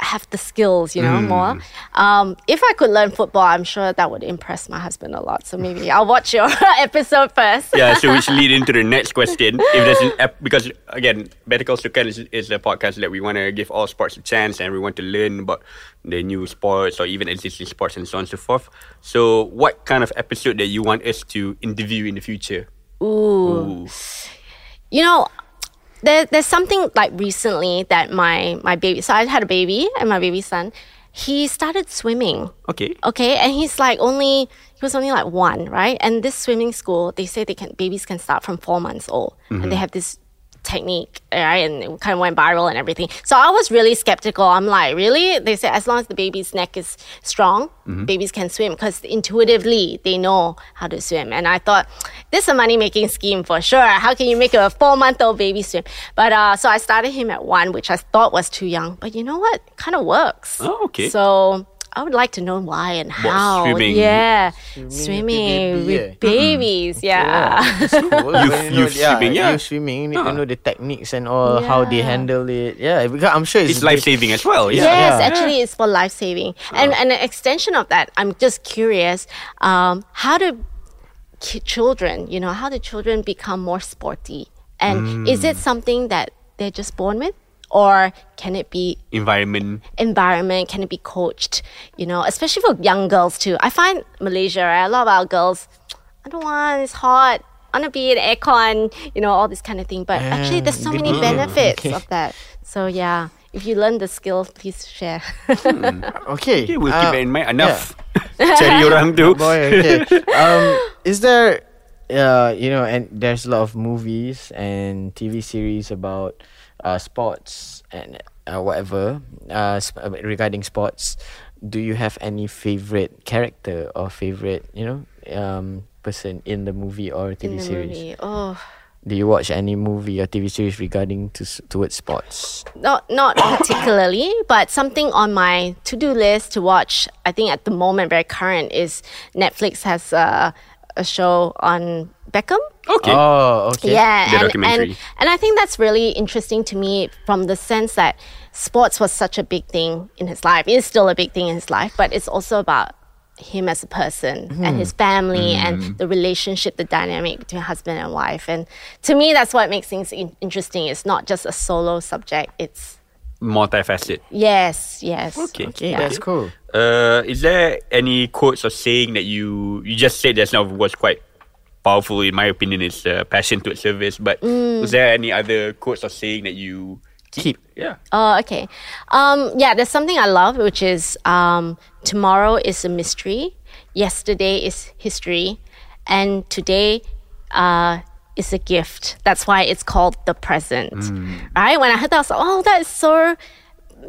have the skills, you know, more. Um, if I could learn football, I'm sure that would impress my husband a lot. So maybe I'll watch your episode first. Yeah, so which lead into the next question. If there's an ep- because again, Better Call is, is a podcast that we want to give all sports a chance and we want to learn about the new sports or even existing sports and so on and so forth. So, what kind of episode that you want us to interview in the future? Ooh. you know there, there's something like recently that my my baby so i had a baby and my baby son. He started swimming. Okay. okay? And he's like only he was only like one right? And this swimming school they say they can babies can start from four months old. And they mm-hmm. have this technique right and it kind of went viral and everything. So i was really skeptical. I'm like really? They say as long as the baby's neck is strong babies can swim because intuitively they know how to swim. And i thought this is a money making scheme for sure. How can you make a four month old baby swim? But uh, so i started him at one which i thought was too young but you know what? Kind of works. Oh, okay. so I would like to know why and how. swimming. Yeah, Swimming swimming, with with babies. Yeah. That's cool. Youth- When you know- swimming, yeah. youth swimming. You need to know the techniques and all how they Yeah. handle it. Yeah, because I'm sure it's, It's life saving as well. Yeah. Yes, Yeah. actually, it's for life saving. And and an extension of that, I'm just curious. Um, how do ki- children, you know, how do children become more sporty? And is Mm. it something that they're just born with, or can it be Environment. environment? Can it be coached? You know, especially for young girls too. I find Malaysia, right, a lot of our girls, I don't want, it's hot. I want to be in aircon, you know, all this kind of thing. But actually, there's so many benefits of that. So yeah, if you learn the skill please share. okay. Okay, we'll uh, keep that in mind. Enough. Cari orang tu. Boy, okay. um, is there, uh, you know, and there's a lot of movies and TV series about uh, sports and uh, whatever uh, sp- uh, regarding sports. Do you have any favorite character or favorite, you know, um, person in the movie or TV series? movie. Oh, Do you watch any movie or TV series regarding to towards sports? not not particularly, but something on my to do list to watch. I think at the moment, very current is Netflix has a, a show on Beckham. Okay. Oh, okay. Yeah, The and, documentary. and and I think that's really interesting to me from the sense that sports was such a big thing in his life. It is still a big thing in his life, but it's also about him as a person mm-hmm. and his family mm-hmm. and the relationship, the dynamic between husband and wife. And to me, that's what makes things in- interesting. It's not just a solo subject. It's Multifaceted. yes, yes. Okay. Okay, Yeah. that's cool. Uh, is there any quotes or saying that you you just said just now was quite powerful in my opinion is uh, passion towards service but was there any other quotes or saying that you Keep. yeah Oh, okay. Um, yeah, there's something I love, which is um, tomorrow is a mystery, yesterday is history, and today uh, is a gift. That's why it's called the present. Mm. Right? When I heard that, I was like, oh, that is so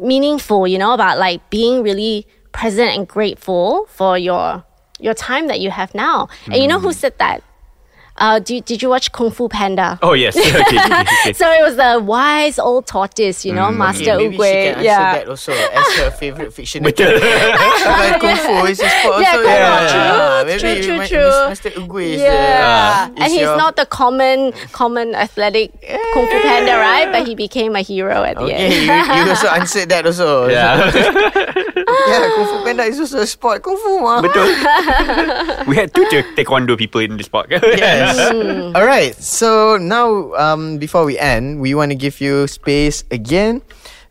meaningful, you know, about like being really present and grateful for your your time that you have now. And you know who mm. said that? Uh, do, did you watch Kung Fu Panda? oh yes okay, okay, okay. So it was the wise old tortoise, you know, Master Okay, maybe she Oogway. can answer Yeah. that also as her favorite fictional Betul. Because Kung Fu is a sport Yeah, also. Kung Fu, yeah. true, maybe true, true, Ma- true. Master Oogway is Yeah, the. uh, and he's your- not the common, common athletic kung fu panda, right? But he became a hero at the Okay, end. you, you also answered that also. yeah yeah, Kung Fu Panda is also a sport. Kung Fu mah. betul we had two taekwondo people in this podcast Yes. All right. So now, um, before we end, we want to give you space again,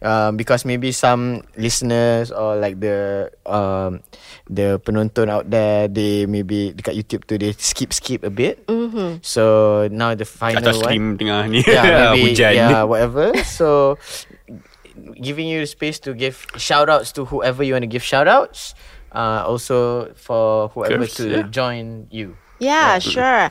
um, because maybe some listeners or like the um, the penonton out there, they maybe dekat YouTube tu they skip skip a bit. Mm-hmm. So now the final atas one. stream tengah ni Yeah, maybe hujan yeah, whatever. So giving you the space to give shout outs to whoever you want to give shout outs. uh, also for whoever Curves, to yeah. join you. Yeah, sure.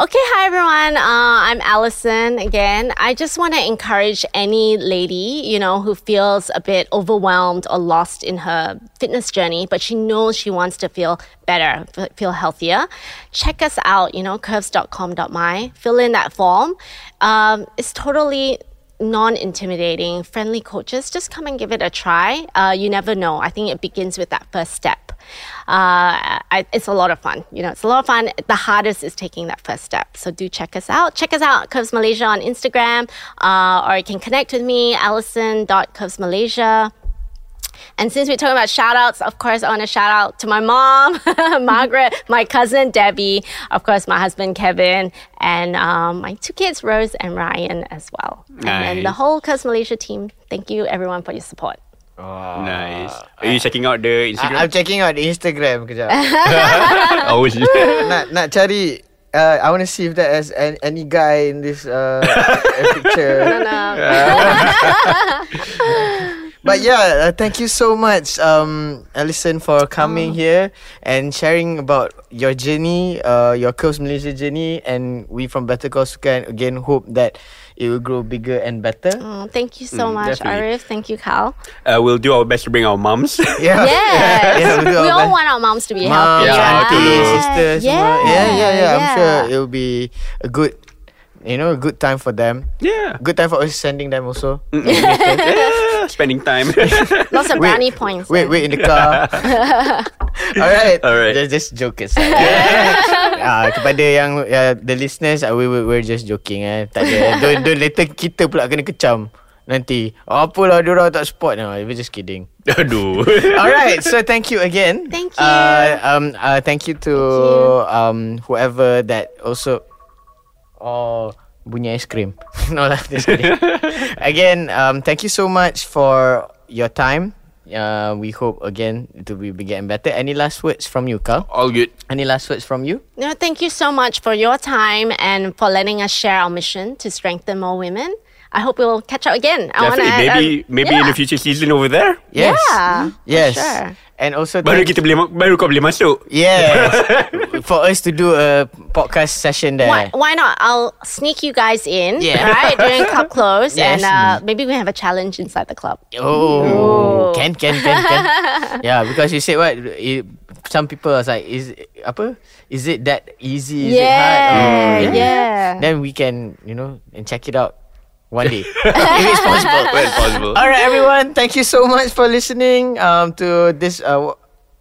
Okay, hi everyone. Uh, I'm Alison again. I just want to encourage any lady, you know, who feels a bit overwhelmed or lost in her fitness journey, but she knows she wants to feel better, feel healthier. Check us out, you know, curves.com.my. Fill in that form. Um, it's totally non intimidating, friendly coaches. Just come and give it a try. Uh, you never know. I think it begins with that first step. Uh, I, it's a lot of fun. You know, it's a lot of fun. The hardest is taking that first step. So do check us out. Check us out, Curves Malaysia on Instagram, uh, or you can connect with me, allison.curvesmalaysia. And since we're talking about shout outs, of course, I want to shout out to my mom, Margaret, my cousin Debbie, of course, my husband Kevin, and um, my two kids, Rose and Ryan, as well. And then the whole Curves Malaysia team. Thank you, everyone, for your support. Nice. Are you checking out the Instagram? I'm checking out the Instagram kejap. oh, is it? nak nak cari. Uh, I want to see if there is any, any guy in this uh, picture. And, uh, But yeah, uh, thank you so much, um, Alison, for coming here and sharing about your journey, uh, your Curves Malaysia journey, and we from Better Call Sukan again hope that it will grow bigger and better. oh, thank you so much, definitely. Arif. Thank you, Cal. Uh, we'll do our best to bring our moms. Yeah, Yes. Yeah, we'll we all best. want our moms to be Mom, healthy. Yeah, right? auntie, sisters, Yeah. semua. yeah, yeah, yeah. I'm sure it will be a good, you know, a good time for them. yeah. Good time for us sending them also. yeah. Spending time. Lots of Wait, brownie points. Wait, wait in the car. Alright. Alright. Just, just joke aside. ah, kepada yang uh, the listeners, uh, we, we, we're just joking eh. Tak ada. Don't, don't later kita pula kena kecam. Nanti. Apalah dia orang tak support. No, we're just kidding. Aduh. Alright, so thank you again. Thank you. Uh, um, uh, thank you to you. um whoever that also. Oh, bunyi ice cream. no lah, just kidding. again, um, thank you so much for your time. Uh, we hope again to be be getting better. Any last words from you, Carl? All good. Any last words from you? No, thank you so much for your time and for letting us share our mission to strengthen more women. I hope we'll catch up again. I wanna Definitely. add, Maybe um, maybe in a future season over there. Yes. Yeah, for Yes. sure. And also Baru kita boleh baru kau boleh masuk. Yes. for us to do a podcast session there. Why, why not? I'll sneak you guys in, Yeah. right, during club close, Yes. and uh, maybe we have a challenge inside the club. Oh, can can can can. yeah, because you said what? It, some people was like, is apa? Is it that easy? Is it hard? Oh, Yeah, yeah. Then we can, you know, and check it out one day if it's possible. Well, possible. All right, everyone. Thank you so much for listening um, to this uh,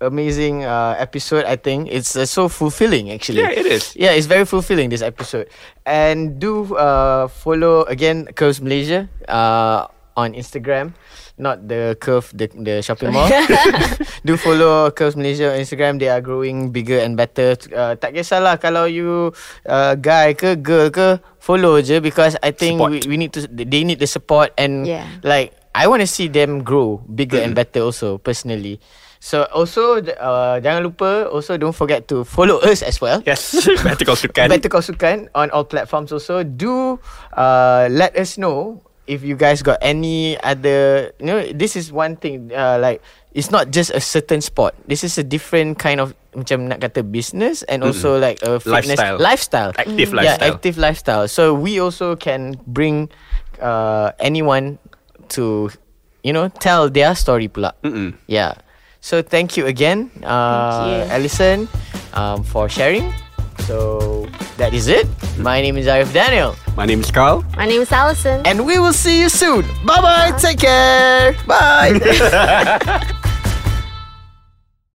amazing uh, episode. I think it's uh, so fulfilling. Actually, Yeah, it is. Yeah, it's very fulfilling this episode. And do uh, follow again Curves Malaysia uh, on Instagram. Not the curve, the the shopping mall. do follow Curves Malaysia on Instagram. They are growing bigger and better. Uh, tak kisahlah kalau you uh, guy ke girl ke follow je because I think Support. we, we need to they need the support and Yeah. like I want to see them grow bigger and better also personally. So also uh, jangan lupa also don't forget to follow us as well. Yes. Better Call Sukan. Better Call Sukan on all platforms also. Do uh, let us know if you guys got any other you know this is one thing uh, like it's not just a certain sport. This is a different kind of macam nak kata business and also like a fitness Lifestyle. lifestyle. Active Yeah, lifestyle. active lifestyle. So we also can bring uh, anyone to you know tell their story pula. Mm-mm. Yeah. So thank you again, uh, you. Alison, um, for sharing. So that is it. My name is Arif Daniel, My name is Carl. My name is Allison. and we will see you soon. Bye bye. Take care. Bye.